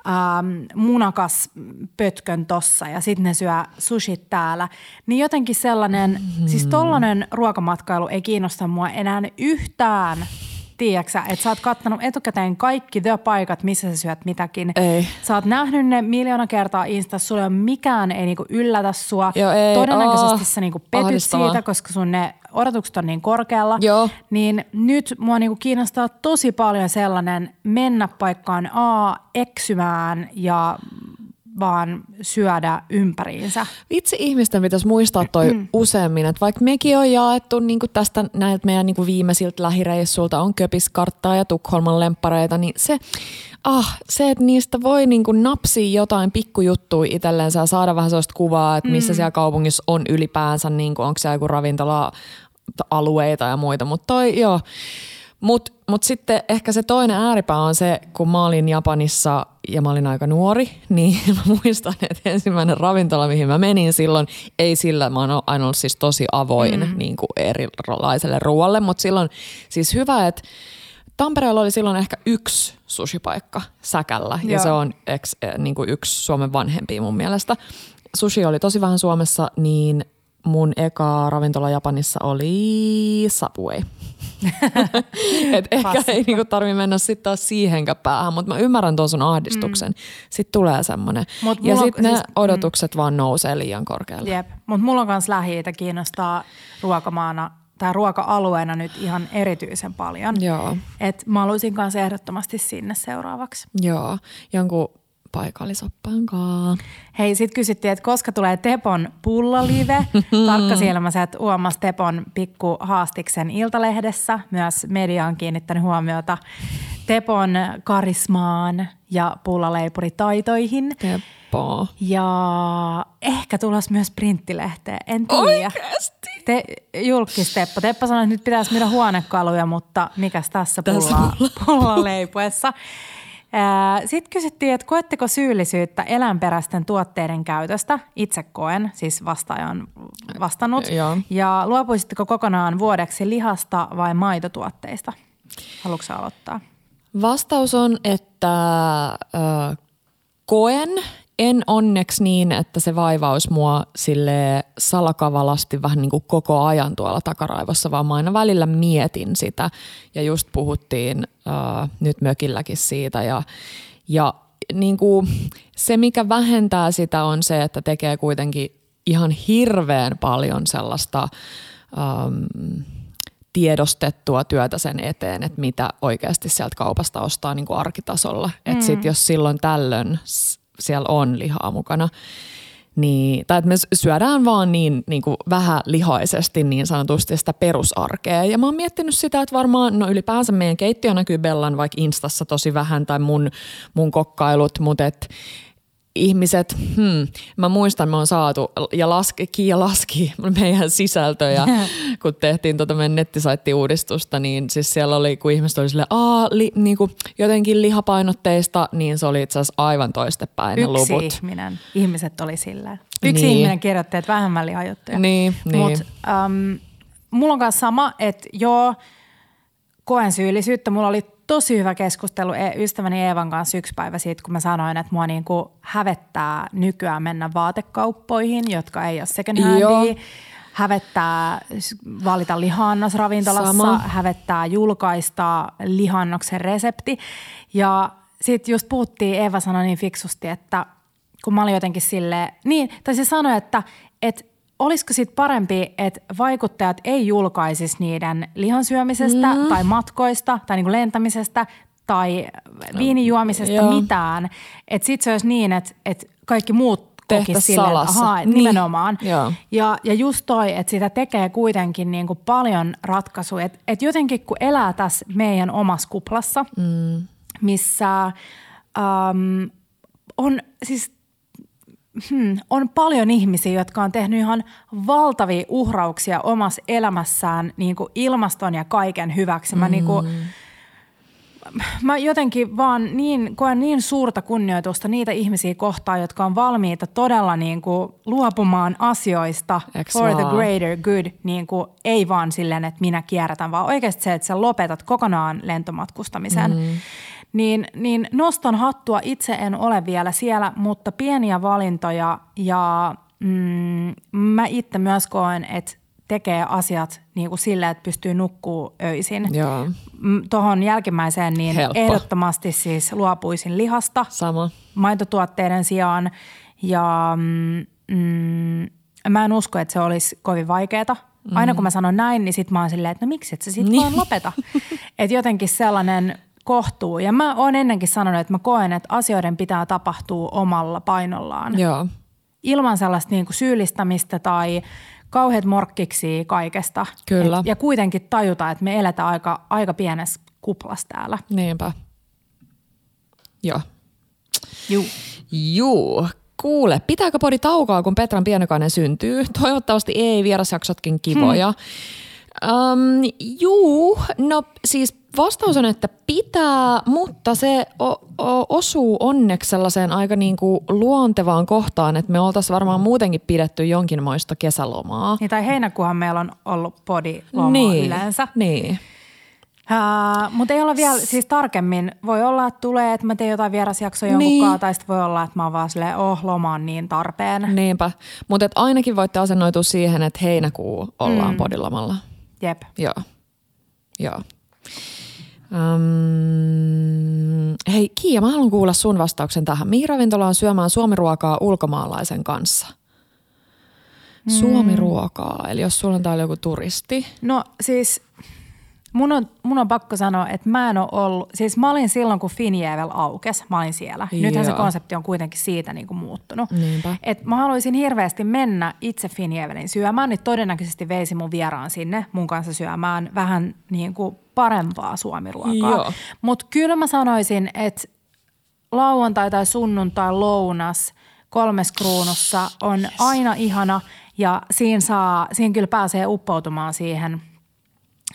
ähm, munakas pötkön tossa ja sitten ne syö sushit täällä. Niin jotenkin sellainen, mm. siis tollainen ruokamatkailu ei kiinnosta mua enää yhtään – tiedäksä, että sä oot kattanut etukäteen kaikki paikat, missä sä syöt mitäkin. Ei. Sä oot nähnyt ne miljoona kertaa Instassa, sulle on mikään ei niinku yllätä sua. Joo, ei. Todennäköisesti oh, sä niinku petyt siitä, koska sun ne odotukset on niin korkealla. Joo. Niin nyt mua niinku kiinnostaa tosi paljon sellainen mennä paikkaan A, eksymään ja vaan syödä ympäriinsä. Vitsi ihmisten pitäisi muistaa toi mm. useammin, että vaikka mekin on jaettu niin tästä näiltä meidän niin viimeisiltä lähireissulta on Köpiskarttaa ja Tukholman lemppareita, niin se, ah, se, että niistä voi niin napsia jotain pikkujuttuja itselleen ja saada vähän sellaista kuvaa, että missä mm. siellä kaupungissa on ylipäänsä, niin kuin, onko siellä joku ravintola alueita ja muita, mutta toi joo. Mutta mut sitten ehkä se toinen ääripää on se, kun mä olin Japanissa ja mä olin aika nuori, [LAUGHS] niin mä muistan, että ensimmäinen ravintola, mihin mä menin silloin, ei sillä, mä oon aina ollut siis tosi avoin mm. niin kuin erilaiselle ruoalle, mutta silloin siis hyvä, että Tampereella oli silloin ehkä yksi sushipaikka Säkällä ja Joo. se on eks, eh, niin kuin yksi Suomen vanhempia mun mielestä. Sushi oli tosi vähän Suomessa, niin mun eka ravintola Japanissa oli Subway. [LAUGHS] Et ehkä ei niinku tarvi mennä sitten taas siihenkään päähän, mutta mä ymmärrän tuon sun ahdistuksen. Mm. Sitten tulee semmoinen. Ja sitten ne siis, mm. odotukset mm. vaan nousee liian korkealle. Jep, mutta mulla on myös lähi kiinnostaa ruokamaana tai ruoka-alueena nyt ihan erityisen paljon. Joo. Et mä haluaisin kanssa ehdottomasti sinne seuraavaksi. Joo, jonkun paikallisoppaan kaa. Hei, sit kysyttiin, että koska tulee Tepon pullalive. [LAUGHS] Tarkkasilmäiset uomas Tepon pikku haastiksen Iltalehdessä. Myös media on kiinnittänyt huomiota Tepon karismaan ja pullaleipuritaitoihin. Teppo. Ja ehkä tulos myös printtilehteen, en tiedä. Oikeasti? Te, julkis Teppo. Teppo sanoi, että nyt pitäisi myydä huonekaluja, mutta mikäs tässä, tässä pullaleipuessa. Sitten kysyttiin, että koetteko syyllisyyttä eläinperäisten tuotteiden käytöstä? Itse koen, siis vastaaja on vastannut. Joo. Ja luopuisitteko kokonaan vuodeksi lihasta vai maitotuotteista? Haluatko aloittaa? Vastaus on, että äh, koen en onneksi niin, että se vaivaus mua sille salakavalasti vähän niin kuin koko ajan tuolla takaraivossa, vaan mä aina välillä mietin sitä. Ja just puhuttiin uh, nyt mökilläkin siitä. Ja, ja niin kuin se, mikä vähentää sitä on se, että tekee kuitenkin ihan hirveän paljon sellaista um, tiedostettua työtä sen eteen, että mitä oikeasti sieltä kaupasta ostaa niin kuin arkitasolla. Mm. Että sit jos silloin tällöin siellä on lihaa mukana. Niin, tai että me syödään vaan niin, niin kuin vähän lihaisesti niin sanotusti sitä perusarkea. Ja mä oon miettinyt sitä, että varmaan no ylipäänsä meidän keittiö näkyy Bellan vaikka Instassa tosi vähän tai mun, mun kokkailut, mutta et, ihmiset, hmm, mä muistan, me on saatu ja laski, Kiia laski meidän sisältöjä, [LAUGHS] kun tehtiin tuota meidän nettisaittiuudistusta, niin siis siellä oli, kun ihmiset oli silleen, aa, li, niin kuin jotenkin lihapainotteista, niin se oli itse asiassa aivan toistepäin Yksi luvut. ihminen, ihmiset oli sillä. Yksi niin. ihminen kirjoitti, että vähemmän lihajuttuja. Niin, niin. Mut, um, mulla on kanssa sama, että joo, koen syyllisyyttä. Mulla oli tosi hyvä keskustelu e- ystäväni Eevan kanssa yksi päivä siitä, kun mä sanoin, että mua niin kuin hävettää nykyään mennä vaatekauppoihin, jotka ei ole second handia. Hävettää valita lihannos ravintolassa, Sama. hävettää julkaista lihannoksen resepti. Ja sitten just puhuttiin, Eeva sanoi niin fiksusti, että kun mä olin jotenkin sille niin, tai se sanoi, että, että olisiko sitten parempi, että vaikuttajat ei julkaisisi niiden lihansyömisestä mm. tai matkoista tai niinku lentämisestä tai viinijuomisesta no, mitään. Että sitten se olisi niin, että, että kaikki muut kokisivat silleen, salassa. Ahaa, niin. nimenomaan. Ja, ja just toi, että sitä tekee kuitenkin niin kuin paljon ratkaisuja. Että et jotenkin kun elää tässä meidän omassa kuplassa, mm. missä um, on siis hmm, on paljon ihmisiä, jotka on tehnyt ihan valtavia uhrauksia omassa elämässään niin kuin ilmaston ja kaiken hyväksi. Mä, mm. niin kuin, mä jotenkin vaan niin, koen niin suurta kunnioitusta niitä ihmisiä kohtaan, jotka on valmiita todella niin kuin luopumaan asioista Eks for vaan. the greater good. Niin kuin, ei vaan silleen, että minä kierrätän, vaan oikeasti se, että sä lopetat kokonaan lentomatkustamisen. Mm niin, niin nostan hattua. Itse en ole vielä siellä, mutta pieniä valintoja ja mm, mä itse myös koen, että tekee asiat niin kuin silleen, että pystyy nukkuu öisin. Joo. Tuohon jälkimmäiseen niin Helppo. ehdottomasti siis luopuisin lihasta Sama. maitotuotteiden sijaan. Ja mm, mm, mä en usko, että se olisi kovin vaikeaa. Aina kun mä sanon näin, niin sit mä oon silleen, että no miksi et sä sit niin. vaan lopeta. että jotenkin sellainen kohtuu. Ja mä oon ennenkin sanonut, että mä koen, että asioiden pitää tapahtua omalla painollaan. Joo. Ilman sellaista niin kuin syyllistämistä tai kauheat morkkiksi kaikesta. Kyllä. Et, ja kuitenkin tajuta, että me eletään aika, aika pienessä kuplassa täällä. Niinpä. Joo. Juu. Juu. Kuule, pitääkö podi taukoa, kun Petran pienokainen syntyy? Toivottavasti ei, vierasjaksotkin kivoja. Hmm. Um, juu, no siis vastaus on, että pitää, mutta se o- o- osuu onneksi sellaiseen aika niinku luontevaan kohtaan, että me oltaisiin varmaan muutenkin pidetty jonkinmoista kesälomaa. Niin tai heinäkuuhan meillä on ollut podi niin, yleensä. Niin. Uh, mutta ei olla vielä siis tarkemmin. Voi olla, että tulee, että mä teen jotain vierasjaksoja jonkun Niin. niin. tai sitten voi olla, että mä oon vaan silleen, oh, loma on niin tarpeen. Niinpä. Mutta ainakin voitte asennoitua siihen, että heinäkuu ollaan mm. podilomalla. Jep. Joo. Joo. Um, hei Kiia, mä haluan kuulla sun vastauksen tähän. Mihin ravintolaan syömään suomiruokaa ulkomaalaisen kanssa? Suomiruokaa, eli jos sulla on täällä joku turisti. No siis mun on, mun on pakko sanoa, että mä en ole ollut, siis mä olin silloin kun Finjevel aukesi, mä olin siellä. Nythän se Joo. konsepti on kuitenkin siitä niin kuin muuttunut. Niinpä. Et mä haluaisin hirveästi mennä itse Finjevelin syömään, nyt todennäköisesti veisi mun vieraan sinne mun kanssa syömään vähän niin kuin parempaa suomiruokaa. Mutta kyllä mä sanoisin, että lauantai tai sunnuntai lounas kolmes kruunussa on aina ihana ja siinä, saa, siinä kyllä pääsee uppoutumaan siihen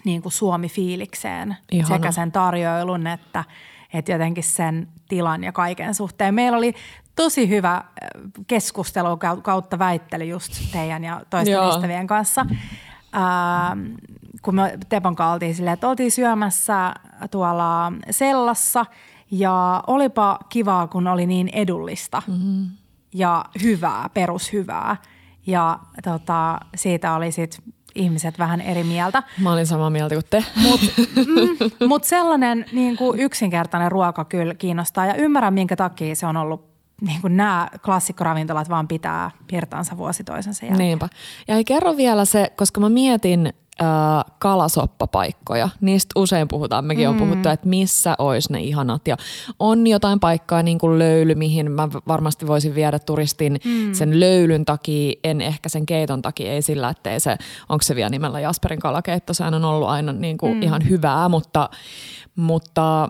niin kuin Suomi-fiilikseen Ihana. sekä sen tarjoilun että, että jotenkin sen tilan ja kaiken suhteen. Meillä oli tosi hyvä äh, keskustelu kau- kautta väittely just teidän ja toisten Joo. ystävien kanssa. Ähm, kun me Tepon kanssa oltiin silleen, että oltiin syömässä tuolla sellassa ja olipa kivaa, kun oli niin edullista mm-hmm. ja hyvää, perushyvää. Ja tota, siitä oli sit ihmiset vähän eri mieltä. Mä olin samaa mieltä kuin te. Mutta [LAUGHS] mm, mut sellainen niin kuin yksinkertainen ruoka kyllä kiinnostaa ja ymmärrän, minkä takia se on ollut, niin kuin nämä klassikkoravintolat vaan pitää pirtansa vuosi toisensa jälkeen. Niinpä. Ja ei kerro vielä se, koska mä mietin äh, kalasoppapaikkoja. Niistä usein puhutaan. Mekin on puhuttu, että missä olisi ne ihanat. Ja on jotain paikkaa niin kuin löyly, mihin mä varmasti voisin viedä turistin sen löylyn takia, en ehkä sen keiton takia. Ei sillä, että se, onko se vielä nimellä Jasperin kalakeitto. Sehän on ollut aina niin kuin ihan hyvää, mutta, mutta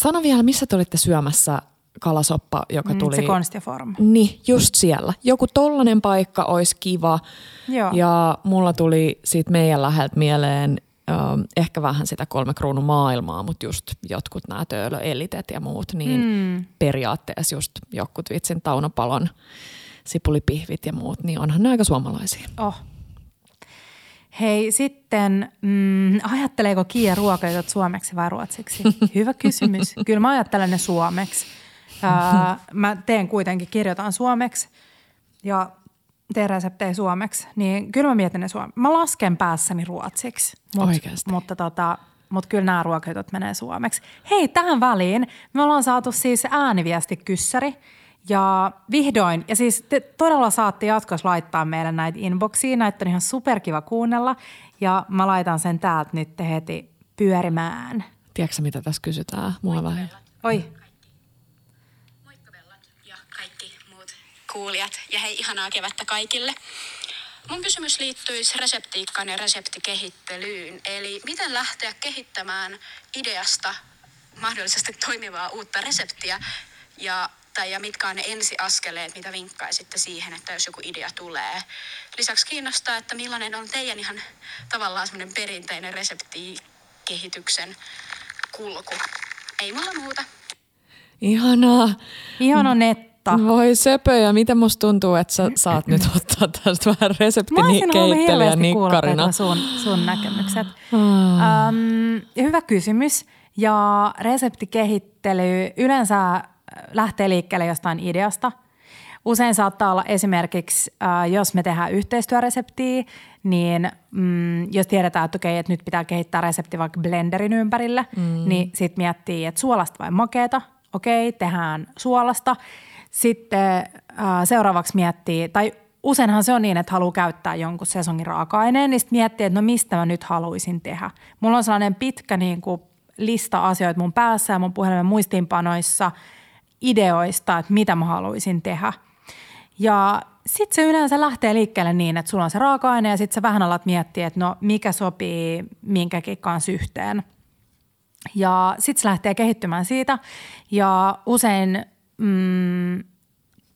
sano vielä, missä te olitte syömässä kalasoppa, joka Mm, tuli... Se konstiform. Niin, just siellä. Joku tollanen paikka olisi kiva. Joo. Ja mulla tuli siitä meidän läheltä mieleen ähm, ehkä vähän sitä kolme kruunun maailmaa, mutta just jotkut nämä töölöelitet ja muut, niin mm. periaatteessa just jotkut vitsin taunapalon sipulipihvit ja muut, niin onhan ne aika suomalaisia. Oh. Hei, sitten mm, ajatteleeko Kiia ruokajutut suomeksi vai ruotsiksi? [LAUGHS] Hyvä kysymys. Kyllä mä ajattelen ne suomeksi. Ää, mä teen kuitenkin, kirjoitan suomeksi ja teen reseptejä suomeksi, niin kyllä mä mietin ne suomeksi. Mä lasken päässäni ruotsiksi, mut, Oikeasti? mutta tota, mutta kyllä nämä ruokajutut menee suomeksi. Hei, tähän väliin me ollaan saatu siis ääniviestikyssäri ja vihdoin, ja siis te todella saatte jatkossa laittaa meille näitä inboxiin, näitä on ihan superkiva kuunnella ja mä laitan sen täältä nyt heti pyörimään. Tiedätkö mitä tässä kysytään? Mua vähän. Oi, Moikka Bellat ja kaikki muut kuulijat. Ja hei, ihanaa kevättä kaikille. Mun kysymys liittyisi reseptiikkaan ja reseptikehittelyyn. Eli miten lähteä kehittämään ideasta mahdollisesti toimivaa uutta reseptiä ja, tai ja mitkä on ne ensiaskeleet, mitä vinkkaisitte siihen, että jos joku idea tulee. Lisäksi kiinnostaa, että millainen on teidän ihan tavallaan semmoinen perinteinen reseptikehityksen kulku. Ei mulla muuta. Ihanaa. ihana netta. Voi söpöjä, miten musta tuntuu, että sä saat nyt [CLEARS THROAT] ottaa tästä vähän kuulla nikkarina. sun, sun näkemykset. Um, hyvä kysymys. Ja reseptikehittely yleensä äh, lähtee liikkeelle jostain ideasta. Usein saattaa olla esimerkiksi, äh, jos me tehdään yhteistyöreseptiä, niin mm, jos tiedetään, että okei, että nyt pitää kehittää resepti vaikka blenderin ympärille, mm. niin sitten miettii, että suolasta vai makeeta. Okei, tehdään suolasta. Sitten äh, seuraavaksi miettii, tai useinhan se on niin, että haluaa käyttää jonkun sesongin raaka-aineen, niin sitten miettii, että no mistä mä nyt haluaisin tehdä. Mulla on sellainen pitkä niin kuin lista asioita mun päässä ja mun puhelimen muistiinpanoissa ideoista, että mitä mä haluaisin tehdä. Ja sitten se yleensä lähtee liikkeelle niin, että sulla on se raaka-aine ja sitten sä vähän alat miettiä, että no mikä sopii minkäkin kanssa yhteen. Ja sitten se lähtee kehittymään siitä ja usein, mm,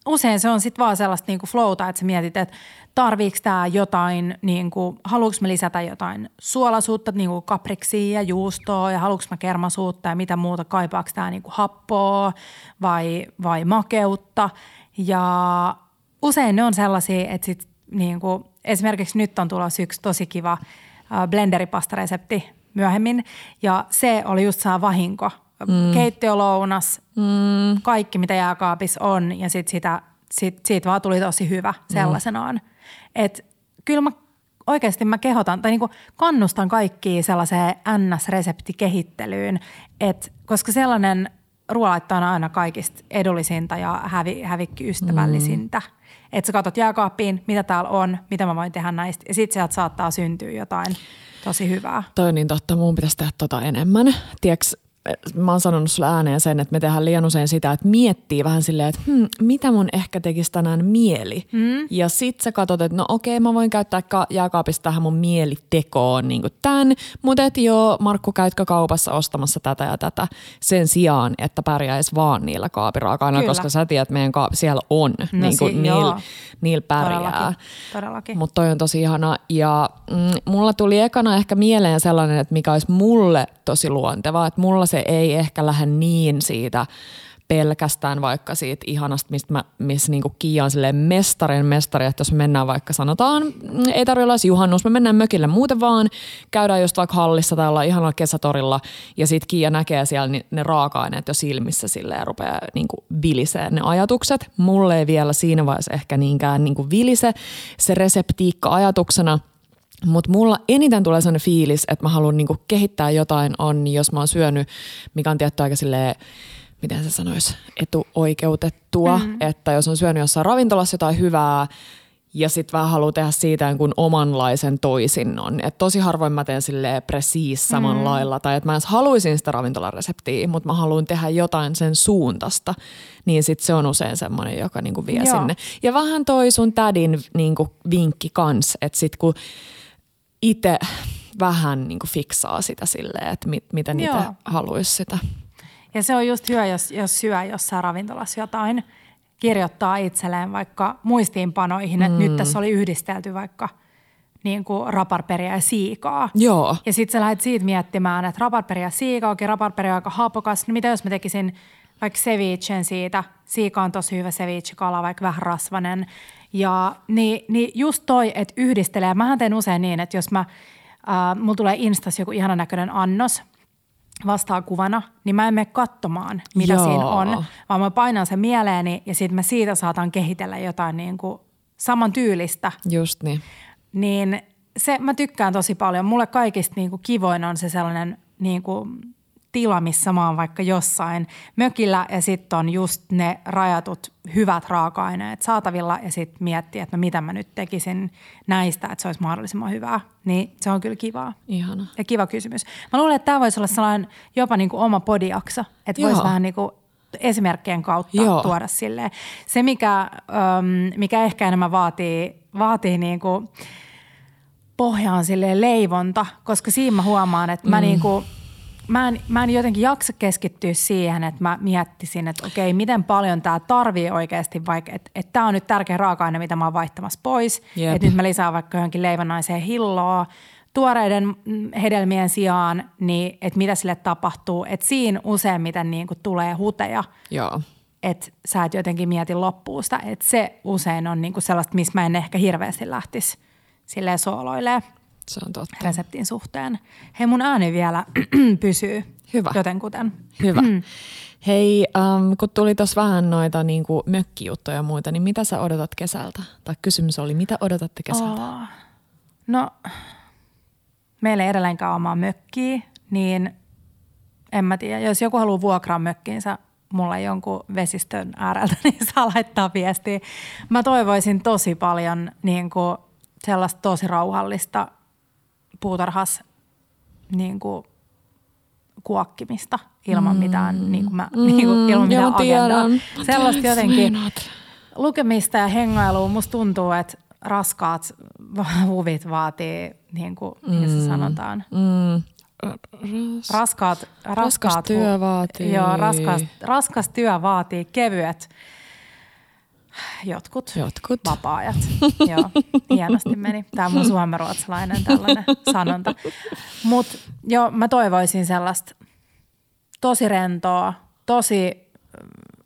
usein se on sitten vaan sellaista niinku flowta, että sä mietit, että tarviiko tämä jotain, niinku, haluanko mä lisätä jotain suolasuutta, niinku kapriksia ja juustoa ja haluanko mä kermasuutta ja mitä muuta, kaipaako tämä niinku happoa vai, vai makeutta. Ja usein ne on sellaisia, että sit niinku, esimerkiksi nyt on tulossa yksi tosi kiva blenderipastaresepti myöhemmin ja se oli just saa vahinko. Mm. Keittiölounas, mm. kaikki mitä jääkaapissa on ja sit sitä, sit, siitä vaan tuli tosi hyvä sellaisenaan. Mm. Et kyllä mä oikeasti mä kehotan tai niinku kannustan kaikkia sellaiseen NS-reseptikehittelyyn, et, koska sellainen ruoalaitto on aina kaikista edullisinta ja hävi, hävikkiystävällisintä. Mm. Että sä katsot jääkaappiin, mitä täällä on, mitä mä voin tehdä näistä ja sitten sieltä saattaa syntyä jotain tosi hyvää. Toi on niin totta, mun pitäisi tehdä tota enemmän. Tiedätkö, mä oon sanonut sulle ääneen sen, että me tehdään liian usein sitä, että miettii vähän silleen, että hmm, mitä mun ehkä tekisi tänään mieli. Mm. Ja sit sä katsot, että no okei, mä voin käyttää ka- jääkaapista tähän mun mielitekoon niin tämän, mutta et joo, Markku, käytkö kaupassa ostamassa tätä ja tätä sen sijaan, että pärjäisi vaan niillä kaapiraaka koska sä tiedät, että meidän ka- siellä on, no, niin kuin si- niillä niil pärjää. Todellakin. Todellakin. Mutta toi on tosi ihana. Ja mm, mulla tuli ekana ehkä mieleen sellainen, että mikä olisi mulle tosi luontevaa, että mulla se se ei ehkä lähde niin siitä pelkästään vaikka siitä ihanasta, mistä mä, missä niinku Kiia on silleen mestarin mestari, että jos me mennään vaikka sanotaan, ei tarvitse olla juhannus, me mennään mökille muuten vaan, käydään just vaikka hallissa tai ollaan ihanalla kesätorilla ja sit Kiia näkee siellä ne raaka-aineet jo silmissä silleen ja rupeaa niinku vilisee ne ajatukset. Mulle ei vielä siinä vaiheessa ehkä niinkään niinku vilise se reseptiikka ajatuksena – mutta mulla eniten tulee sellainen fiilis, että mä haluan niinku kehittää jotain on, jos mä oon syönyt, mikä on tietty aika silleen, miten se sanoisi, etuoikeutettua, mm. että jos on syönyt jossain ravintolassa jotain hyvää, ja sitten vähän haluaa tehdä siitä kuin omanlaisen toisinnon. Et tosi harvoin mä teen sille presiis saman mm. lailla, tai että mä edes haluaisin sitä ravintolareseptiä, mutta mä haluan tehdä jotain sen suuntasta, niin sitten se on usein semmoinen, joka niinku vie Joo. sinne. Ja vähän toi sun tädin niinku vinkki kans, että sitten kun itse vähän niin kuin fiksaa sitä silleen, että mit, miten itse haluaisi sitä. Ja se on just hyvä, jos, jos syö jossain ravintolassa jotain, kirjoittaa itselleen vaikka muistiinpanoihin, että mm. nyt tässä oli yhdistelty vaikka niin kuin raparperia ja siikaa. Joo. Ja sitten sä lähdet siitä miettimään, että raparperia ja siika, okei raparperia on aika hapokas, no mitä jos mä tekisin vaikka cevichen siitä, siika on tosi hyvä ceviche-kala, vaikka vähän rasvanen, ja niin, niin just toi, että yhdistelee. Mähän teen usein niin, että jos mä, äh, mulla tulee Instas joku ihana näköinen annos, vastaa kuvana, niin mä en mene katsomaan, mitä Joo. siinä on, vaan mä painan sen mieleeni ja sitten mä siitä saatan kehitellä jotain niin kuin saman tyylistä. Just niin. Niin se, mä tykkään tosi paljon. Mulle kaikista niin kuin kivoin on se sellainen niin kuin tila, missä mä oon vaikka jossain mökillä ja sitten on just ne rajatut hyvät raaka-aineet saatavilla ja sitten miettiä, että no mitä mä nyt tekisin näistä, että se olisi mahdollisimman hyvää. Niin se on kyllä kivaa. Ihana. Ja kiva kysymys. Mä luulen, että tämä voisi olla sellainen jopa niin kuin oma podiakso, että voisi vähän niin kuin esimerkkien kautta Joo. tuoda silleen. Se, mikä, mikä ehkä enemmän vaatii, vaatii niin kuin pohjaan silleen leivonta, koska siinä mä huomaan, että mä mm. niin kuin – mä en, mä en jotenkin jaksa keskittyä siihen, että mä miettisin, että okei, miten paljon tämä tarvii oikeasti, vaikka että et tämä on nyt tärkeä raaka-aine, mitä mä oon vaihtamassa pois. Että nyt mä lisään vaikka johonkin leivonnaiseen hilloa tuoreiden hedelmien sijaan, niin että mitä sille tapahtuu. Että siinä useimmiten niin kuin tulee huteja. Joo. Että sä et jotenkin mieti loppuun sitä. Että se usein on niin kuin sellaista, missä mä en ehkä hirveästi lähtisi silleen sooloilee. Se on totta. Reseptin suhteen. Hei, mun ääni vielä [CLEARS THROAT] pysyy. Hyvä. Jotenkuten. Hyvä. Mm. Hei, um, kun tuli tuossa vähän noita niin kuin mökkijuttuja ja muita, niin mitä sä odotat kesältä? Tai kysymys oli, mitä odotatte kesältä? Oh. No, meillä ei edelleenkään omaa mökkiä, niin en mä tiedä. Jos joku haluaa vuokraa mökkiinsä mulle jonkun vesistön ääreltä, [LAUGHS] niin saa laittaa viestiä. Mä toivoisin tosi paljon niin kuin sellaista tosi rauhallista puutarhas niin kuin kuokkimista ilman mitään, niin kuin mä, niin kuin, ilman mitään agendaa. Sellaista jotenkin lukemista ja hengailua. Musta tuntuu, että raskaat huvit vaatii, niin kuin mm. se sanotaan. Mm. Ras, raskaat, raskaat, raskas työ vaatii. Joo, raskas, raskas työ vaatii kevyet jotkut, jotkut. vapaa-ajat. [LAUGHS] joo, hienosti meni. Tämä on mun suomenruotsalainen tällainen sanonta. Mutta joo, mä toivoisin sellaista tosi rentoa, tosi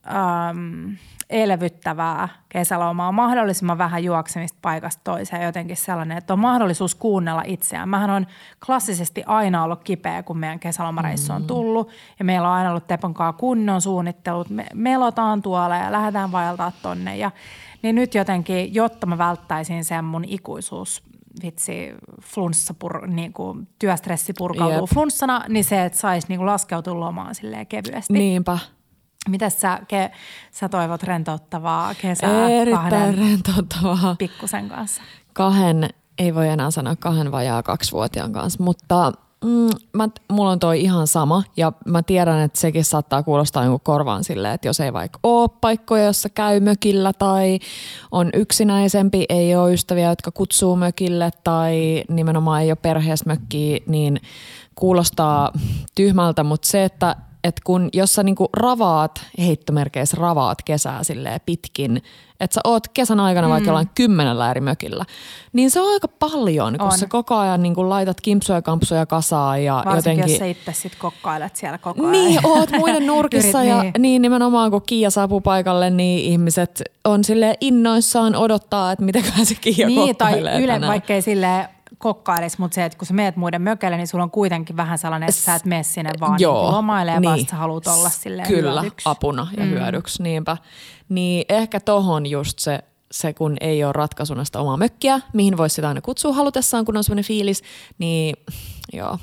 ähm, elvyttävää kesälomaa, mahdollisimman vähän juoksemista paikasta toiseen, jotenkin sellainen, että on mahdollisuus kuunnella itseään. Mähän on klassisesti aina ollut kipeä, kun meidän kesälomareissu on mm. tullut ja meillä on aina ollut Teponkaa kunnon suunnittelut. Me melotaan tuolla ja lähdetään vaeltaa tonne ja niin nyt jotenkin, jotta mä välttäisin sen mun ikuisuus vitsi flunssa, pur, niin kuin työstressi purkautuu Jep. flunssana, niin se, että saisi niin laskeutua lomaan silleen kevyesti. Niinpä. Mitäs sä, ke, sä toivot rentouttavaa kesää Erittäin kahden rentouttavaa. pikkusen kanssa? Kahden, ei voi enää sanoa kahden vajaa kaksivuotiaan kanssa, mutta mm, mä, mulla on toi ihan sama ja mä tiedän, että sekin saattaa kuulostaa niin korvaan silleen, että jos ei vaikka ole paikkoja, jossa käy mökillä tai on yksinäisempi, ei ole ystäviä, jotka kutsuu mökille tai nimenomaan ei ole perheessä mökkiä, niin kuulostaa tyhmältä, mutta se, että että kun jos sä niinku ravaat, heittomerkeissä ravaat kesää silleen pitkin, että sä oot kesän aikana mm. vaikka jollain kymmenellä eri mökillä, niin se on aika paljon, kun on. sä koko ajan niinku laitat kimpsuja ja kampsuja kasaan. Ja Varsinkin jotenkin... jos sä itse sit kokkailet siellä koko ajan. Niin, oot muiden [LAUGHS] nurkissa ja niin. niin nimenomaan kun Kiia saapuu paikalle, niin ihmiset on sille innoissaan odottaa, että mitenköhän se Kiia niin, tai yle, vaikkei silleen kokkailis, mutta se, että kun sä meet muiden mökelle, niin sulla on kuitenkin vähän sellainen, että sä et mene sinne vaan Joo, niin lomailemaan, niin. vaan sä haluat olla silleen Kyllä, hyödyksi. apuna ja mm. hyödyksi, niinpä. Niin ehkä tohon just se, se kun ei ole ratkaisuna sitä omaa mökkiä, mihin voisi sitä aina kutsua halutessaan, kun on sellainen fiilis, niin joo,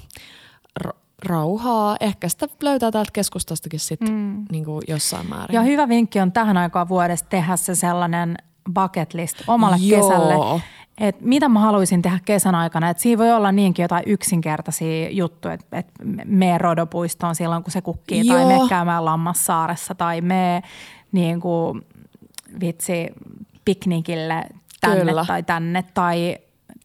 rauhaa. Ehkä sitä löytää täältä keskustastakin sitten mm. niin jossain määrin. Ja hyvä vinkki on tähän aikaan vuodesta tehdä se sellainen bucket list omalle Joo. kesälle että mitä mä haluaisin tehdä kesän aikana. Että siinä voi olla niinkin jotain yksinkertaisia juttuja, että, että me rodopuistoon silloin, kun se kukkii, Joo. tai me käymään Lammassaaressa, tai me niin kuin, vitsi piknikille tänne Kyllä. tai tänne, tai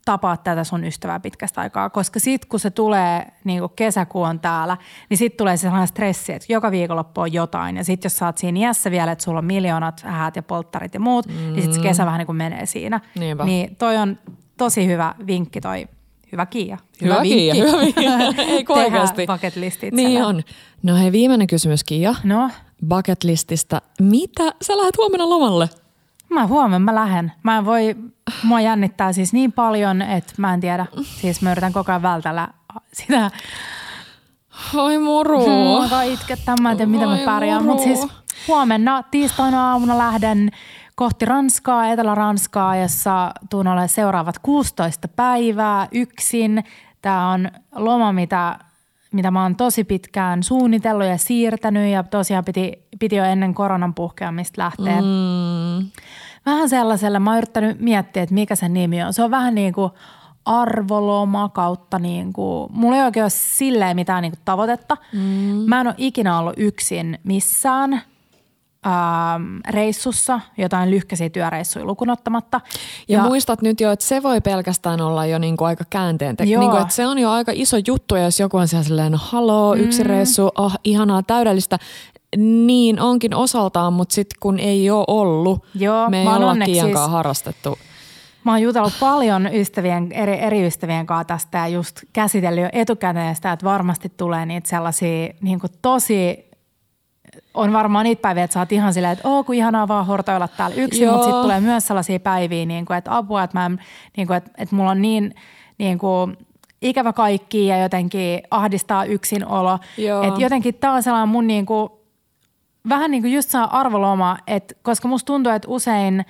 tapaat tätä sun ystävää pitkästä aikaa, koska sitten kun se tulee niin kuin kesäkuu on täällä, niin sitten tulee se sellainen stressi, että joka viikonloppu on jotain. Ja sitten jos sä oot siinä iässä vielä, että sulla on miljoonat häät ja polttarit ja muut, mm. niin sitten se kesä vähän niin kuin menee siinä. Niinpä. Niin toi on tosi hyvä vinkki toi Hyvä Kiia. Hyvä, hyvä Kiia, hyvä Kiia. Ei [LAUGHS] oikeasti. bucket listit. Niin on. No hei, viimeinen kysymys Kiia. No? Bucket lististä. Mitä sä lähdet huomenna lomalle? Mä huomenna mä lähden. Mä en voi, mua jännittää siis niin paljon, että mä en tiedä. Siis mä yritän koko ajan vältellä sitä. Oi muru. [LAUGHS] Mä itkettää, mä en tiedä mitä mä pärjään. Mutta siis huomenna tiistaina aamuna lähden kohti Ranskaa, Etelä-Ranskaa, jossa tuun olemaan seuraavat 16 päivää yksin. Tämä on loma, mitä, mitä mä oon tosi pitkään suunnitellut ja siirtänyt ja tosiaan piti, piti jo ennen koronan puhkeamista lähteä. Mm vähän sellaisella, mä oon yrittänyt miettiä, että mikä sen nimi on. Se on vähän niin kuin arvoloma kautta, niin kuin, mulla ei oikein ole silleen mitään niin kuin tavoitetta. Mm. Mä en ole ikinä ollut yksin missään ähm, reissussa, jotain lyhkäisiä työreissuja lukunottamatta. Ja, ja muistat nyt jo, että se voi pelkästään olla jo niin kuin aika käänteen niin kuin, että se on jo aika iso juttu, jos joku on siellä silleen, no haloo, yksi mm. reissu, oh, ihanaa, täydellistä. Niin onkin osaltaan, mutta sitten kun ei ole ollut, Joo, me ei olla siis, harrastettu. Mä oon jutellut paljon ystävien, eri, eri ystävien kanssa tästä ja just käsitellyt jo etukäteen sitä, että varmasti tulee niitä sellaisia niin tosi on varmaan niitä päiviä, että sä oot ihan silleen, että oo kun ihanaa vaan hortoilla täällä yksin, mutta sitten tulee myös sellaisia päiviä, niin kuin, että apua, että, mä, niin kuin, että, että mulla on niin, niin kuin, ikävä kaikki ja jotenkin ahdistaa yksinolo. Että jotenkin tää on sellainen mun niin kuin, vähän niin kuin just saa arvoloma, että koska musta tuntuu, että usein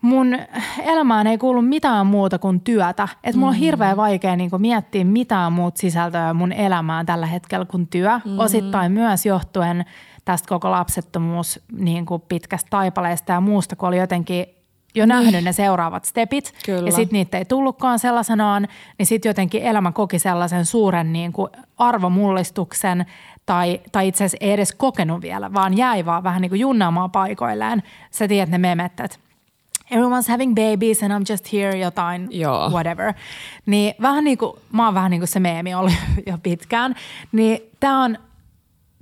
mun elämään ei kuulu mitään muuta kuin työtä. Että mulla on mm. hirveän vaikea niin kuin miettiä mitään muut sisältöä mun elämään tällä hetkellä kuin työ. Mm. Osittain myös johtuen tästä koko lapsettomuus niin kuin pitkästä taipaleesta ja muusta, kun oli jotenkin jo nähnyt ne seuraavat stepit Kyllä. ja sitten niitä ei tullutkaan sellaisenaan, niin sitten jotenkin elämä koki sellaisen suuren niin kuin arvomullistuksen tai, tai itse asiassa ei edes kokenut vielä, vaan jäi vaan vähän niin kuin junnaamaan paikoilleen. Sä tiedät ne memet, että everyone's having babies and I'm just here jotain, Joo. whatever. Niin vähän niin kuin, mä oon vähän niin kuin se meemi ollut [LAUGHS] jo pitkään, niin tää on,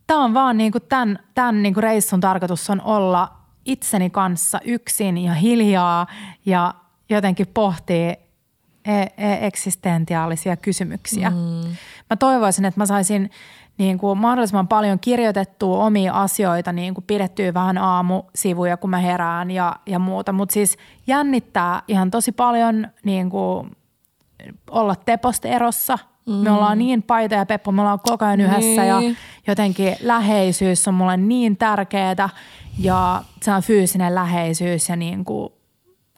tää on vaan niin kuin tämän, tämän niin kuin reissun tarkoitus on olla itseni kanssa yksin ja hiljaa ja jotenkin pohtii e- e- eksistentiaalisia kysymyksiä. Mm. Mä toivoisin, että mä saisin niin kuin mahdollisimman paljon kirjoitettua omia asioita, niin kuin pidettyä vähän aamusivuja, kun mä herään ja, ja muuta. Mutta siis jännittää ihan tosi paljon niin kuin olla Teposta erossa. Mm. Me ollaan niin Paita ja Peppo, me ollaan koko ajan yhdessä ja Niin. jotenkin läheisyys on mulle niin tärkeää ja se on fyysinen läheisyys ja niin kuin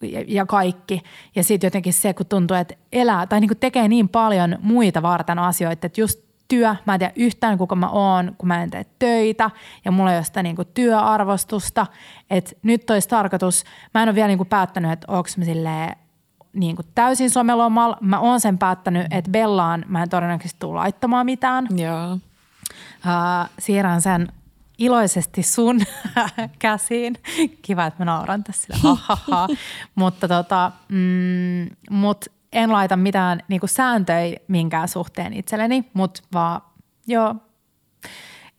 ja, ja kaikki. Ja sitten jotenkin se, kun tuntuu, että elää tai niin kuin tekee niin paljon muita varten asioita, että just työ, mä en tiedä yhtään kuka mä oon, kun mä en tee töitä ja mulla ei ole sitä niin kuin työarvostusta. Että nyt olisi tarkoitus, mä en ole vielä niin kuin päättänyt, että onko mä silleen niin kuin täysin somelomalla. Mä oon sen päättänyt, että Bellaan mä en todennäköisesti tule laittamaan mitään. Joo. Uh, siirrän sen iloisesti sun [LAUGHS] käsiin. Kiva, että mä nauran tässä sille, ha, ha, ha. [LAUGHS] mutta tota, mm, mut en laita mitään niinku sääntöjä minkään suhteen itselleni, mutta vaan joo,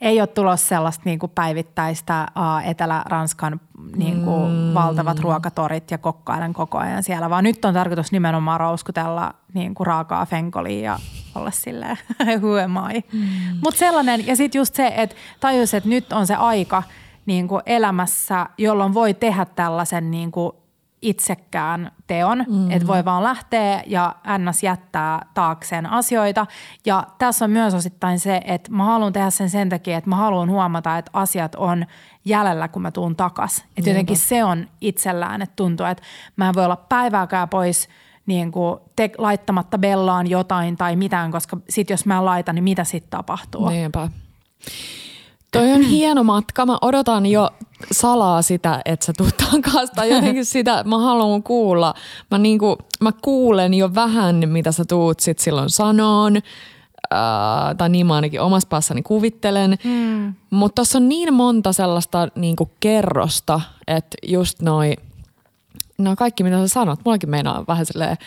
ei ole tulossa sellaista niinku päivittäistä uh, Etelä-Ranskan niinku mm. valtavat ruokatorit ja kokkailen koko ajan siellä, vaan nyt on tarkoitus nimenomaan rouskutella niinku raakaa fenkolia ja olla silleen, [LAUGHS] who am I? Mm. Mutta sellainen, ja sitten just se, että tajus, että nyt on se aika niinku elämässä, jolloin voi tehdä tällaisen niinku itsekään teon, mm. että voi vaan lähteä ja ns. jättää taakseen asioita. Ja tässä on myös osittain se, että mä haluan tehdä sen sen takia, että mä haluan huomata, että asiat on jäljellä, kun mä tuun takas. Että jotenkin se on itsellään, että tuntuu, että mä en voi olla päivääkään pois niin kuin te, laittamatta bellaan jotain tai mitään, koska sit jos mä en laita, niin mitä sitten tapahtuu? Niinpä. Toi on hieno matka. Mä odotan jo salaa sitä, että sä tuut takaisin. Tai jotenkin sitä, mä haluan kuulla. Mä, niinku, mä kuulen jo vähän, mitä sä tuut sit silloin sanoon. Ää, tai niin mä ainakin omassa päässäni kuvittelen. Mm. Mutta tuossa on niin monta sellaista niinku kerrosta, että just noi, no kaikki mitä sä sanot, mullakin meinaa vähän silleen,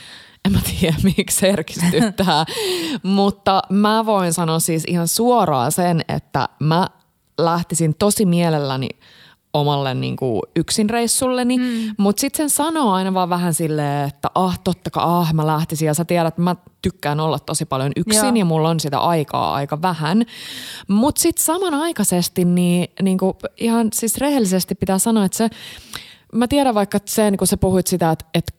en mä tiedä [LAUGHS] miksi herkistyttää, [LAUGHS] mutta mä voin sanoa siis ihan suoraan sen, että mä lähtisin tosi mielelläni omalle niin kuin yksin reissulleni, mm. mutta sitten sen sanoo aina vaan vähän silleen, että ah totta kai, ah mä lähtisin ja sä tiedät, että mä tykkään olla tosi paljon yksin Joo. ja mulla on sitä aikaa aika vähän. Mutta sitten samanaikaisesti niin, niin kuin ihan siis rehellisesti pitää sanoa, että se, mä tiedän vaikka sen, kun sä puhuit sitä, että, että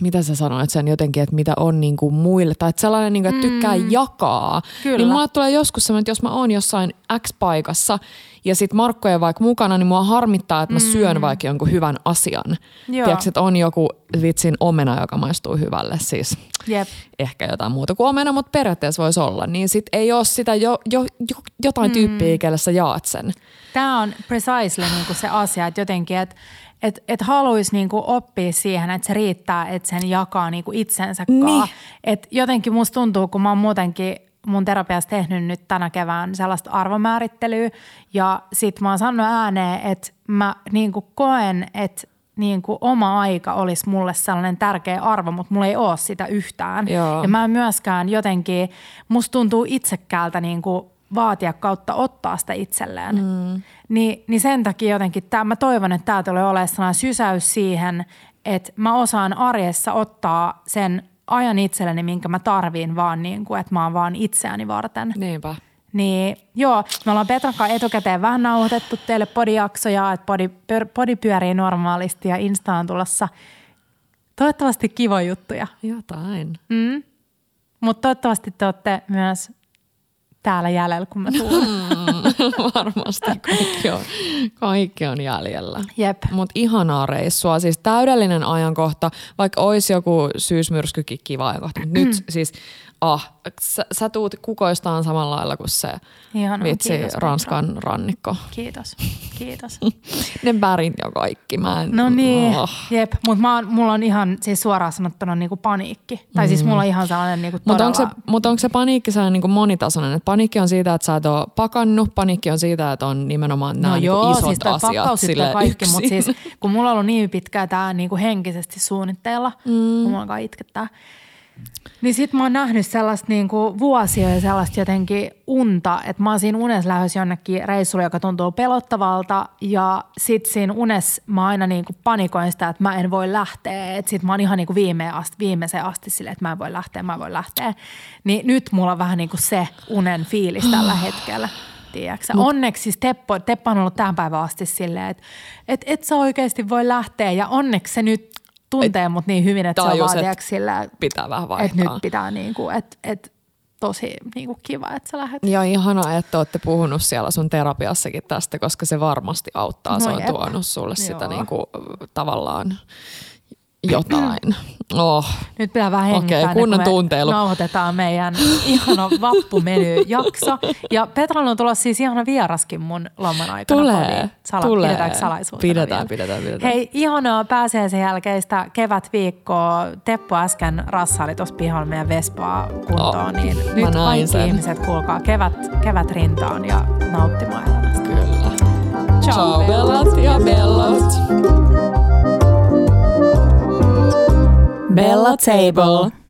mitä sä sanoit sen jotenkin, että mitä on niin kuin muille, tai että sellainen, niin kuin, että tykkää mm. jakaa. Kyllä. Niin mulle tulee joskus sellainen, että jos mä oon jossain X-paikassa ja sit Markko ei vaikka mukana, niin mua harmittaa, että mä syön vaikka jonkun hyvän asian. Joo. Tiedätkö, että on joku vitsin omena, joka maistuu hyvälle, siis Jep. ehkä jotain muuta kuin omena, mutta periaatteessa voisi olla. Niin sit ei ole sitä jo, jo, jo, jotain tyyppiä, kelle sä jaat sen. Tämä on precisely niinku se asia, että jotenkin, että et, et haluaisi niinku oppia siihen, että se riittää, että sen jakaa niinku itsensä Niin. niin. Et jotenkin musta tuntuu, kun mä oon muutenkin mun terapiassa tehnyt nyt tänä kevään sellaista arvomäärittelyä ja sit mä oon sanonut ääneen, että mä niinku koen, että niinku oma aika olisi mulle sellainen tärkeä arvo, mutta mulla ei ole sitä yhtään. Joo. Ja mä en myöskään jotenkin, musta tuntuu itsekkäältä niinku vaatia kautta ottaa sitä itselleen. Mm. Ni, niin sen takia jotenkin tää, mä toivon, että tämä tulee olemaan sellainen sysäys siihen, että mä osaan arjessa ottaa sen ajan itselleni, minkä mä tarviin vaan niin kuin, että mä oon vaan itseäni varten. Niinpä. Niin joo, me ollaan Petran kanssa etukäteen vähän nauhoitettu teille podijaksoja, että podi, pyör, podi pyörii normaalisti ja Insta on tulossa toivottavasti kiva juttuja. Jotain. Mm. Mutta toivottavasti te olette myös täällä jäljellä, kun mä [LAUGHS] tulen. Varmasti kaikki on, kaikki on jäljellä. Jep. Mutta ihanaa reissua, siis täydellinen ajankohta, vaikka olisi joku syysmyrskykin kiva ajankohta. Mutta nyt [CLEARS THROAT] siis Ah, sä, sä tuut kukoistaan samalla lailla kuin se Ihana, vitsi kiitos, Ranskan Petra. rannikko. Kiitos, kiitos. [LAUGHS] Ne värit ja kaikki. Mä en, No niin, Oh. jep. Mutta mulla on ihan siis suoraan sanottuna niinku paniikki. Tai siis mulla on ihan sellainen niinku Mutta todella... onko, se, mut onko se paniikki sellainen niin monitasoinen? Et paniikki on siitä, että sä et ole pakannut, paniikki on siitä, että on nimenomaan nämä No niin joo, isot siis asiat silleen kaikki, mutta siis kun mulla on ollut niin pitkään tämä niinku henkisesti suunnitteilla, mm. kun mulla alkaa itkettää, niin sit mä oon nähnyt sellaista niinku vuosia ja sellaista jotenkin unta, että mä oon siinä unessa lähdössä jonnekin reissulle, joka tuntuu pelottavalta ja sit siinä unessa mä aina niinku panikoin sitä, että mä en voi lähteä, että sit mä oon ihan niinku viimeiseen asti, viimeiseen asti silleen, että mä en voi lähteä, mä en voi lähteä. Niin nyt mulla on vähän niinku se unen fiilis tällä hetkellä. Tiedätkö? sä? Onneksi siis Teppo, Teppo on ollut tähän päivään asti silleen, että et, et sä oikeasti voi lähteä ja onneksi se nyt tuntee mut niin hyvin, että se on tajus, vaan silleen, Pitää vähän vaihtaa. että nyt pitää niinku, että et, tosi niinku kiva, että sä lähdet. Ja ihanaa, että olette puhunut siellä sun terapiassakin tästä, koska se varmasti auttaa. No se on jep. tuonut sulle Joo. sitä niinku, tavallaan jotain. Oh. Nyt pitää vähän hengittää, Okei, ennen kunnon kuin me tunteilu. nauhoitetaan meidän ihana vappumeny-jakso. Ja Petralla on tulossa siis ihana vieraskin mun loman aikana. Tulee. Sala- tulee. Pidetäänkö salaisuutena Pidetään, pidetään, pidetään. Hei, ihanaa pääsiäisen jälkeistä kevätviikkoa. Teppo äsken rassaili tuossa pihalla meidän Vespaa kuntoon. Oh, niin nyt kaikki sen. ihmiset, kuulkaa, kevät, kevät rintaan ja nauttimaan elämästä. Kyllä. Ciao, Ciao bellat. bellat ja bellot. Bella Table.